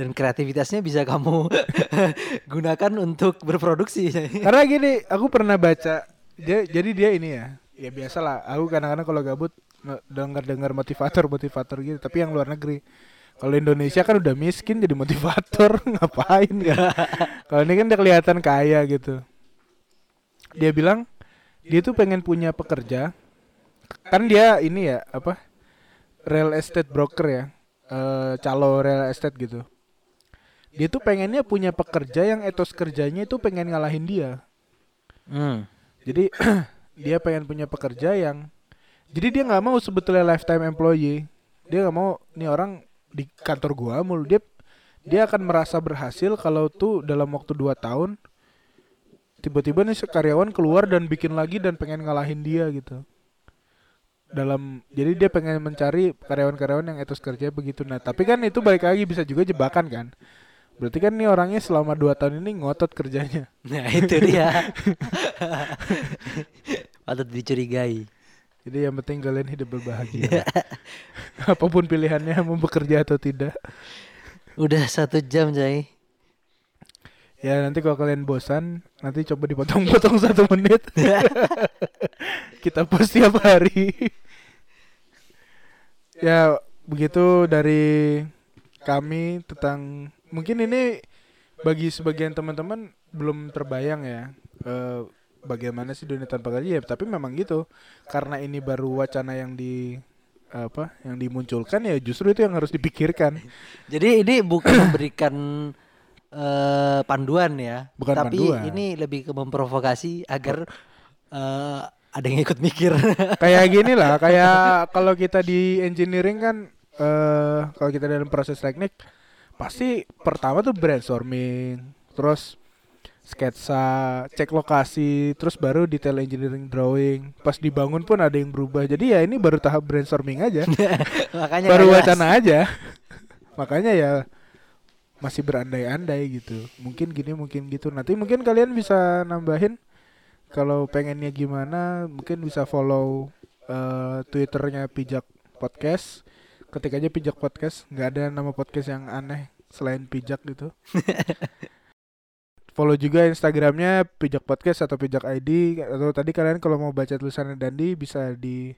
dan kreativitasnya bisa kamu gunakan untuk berproduksi. Karena gini, aku pernah baca dia jadi dia ini ya. Ya biasalah, aku kadang-kadang kalau gabut dengar-dengar motivator-motivator gitu, tapi yang luar negeri. Kalau Indonesia kan udah miskin jadi motivator, ngapain ya? Kalau ini kan udah kelihatan kaya gitu. Dia bilang dia tuh pengen punya pekerja. Kan dia ini ya, apa? Real estate broker ya. Eh calo real estate gitu. Dia tuh pengennya punya pekerja yang etos kerjanya itu pengen ngalahin dia. Hmm. Jadi dia pengen punya pekerja yang jadi dia nggak mau sebetulnya lifetime employee. Dia nggak mau nih orang di kantor gua mulu. Dia dia akan merasa berhasil kalau tuh dalam waktu 2 tahun tiba-tiba nih karyawan keluar dan bikin lagi dan pengen ngalahin dia gitu. Dalam jadi dia pengen mencari karyawan-karyawan yang etos kerja begitu. Nah, tapi kan itu balik lagi bisa juga jebakan kan. Berarti kan nih orangnya selama 2 tahun ini ngotot kerjanya. Nah, itu dia. Patut dicurigai. Jadi yang penting kalian hidup berbahagia. Apa pun pilihannya mau bekerja atau tidak. Udah satu jam, Jai. Ya nanti kalau kalian bosan, nanti coba dipotong-potong satu menit. Kita post tiap hari. ya begitu dari kami tentang mungkin ini bagi sebagian teman-teman belum terbayang ya eh, bagaimana sih dunia tanpa gaji ya tapi memang gitu karena ini baru wacana yang di apa yang dimunculkan ya justru itu yang harus dipikirkan Jadi ini bukan memberikan eh, panduan ya, Bukan tapi panduan. ini lebih ke memprovokasi agar eh, ada yang ikut mikir. kayak gini lah kayak kalau kita di engineering kan eh kalau kita dalam proses teknik pasti pertama tuh brainstorming terus sketsa cek lokasi terus baru detail engineering drawing. Pas dibangun pun ada yang berubah. Jadi ya ini baru tahap brainstorming aja. Makanya baru wacana aja. Makanya ya masih berandai-andai gitu. Mungkin gini mungkin gitu. Nanti mungkin kalian bisa nambahin kalau pengennya gimana mungkin bisa follow eh, twitternya pijak podcast ketik aja pijak podcast. Nggak ada nama podcast yang aneh selain pijak gitu. Follow juga instagramnya pijak podcast atau pijak id atau tadi kalian kalau mau baca tulisannya Dandi bisa di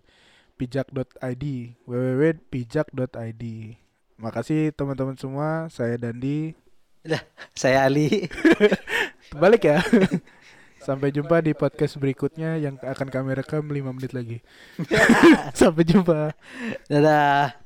pijak.id www.pijak.id makasih teman-teman semua. Saya Dandi. Saya Ali. balik ya. Sampai jumpa di podcast berikutnya yang akan kami rekam 5 menit lagi. Sampai jumpa. Dadah.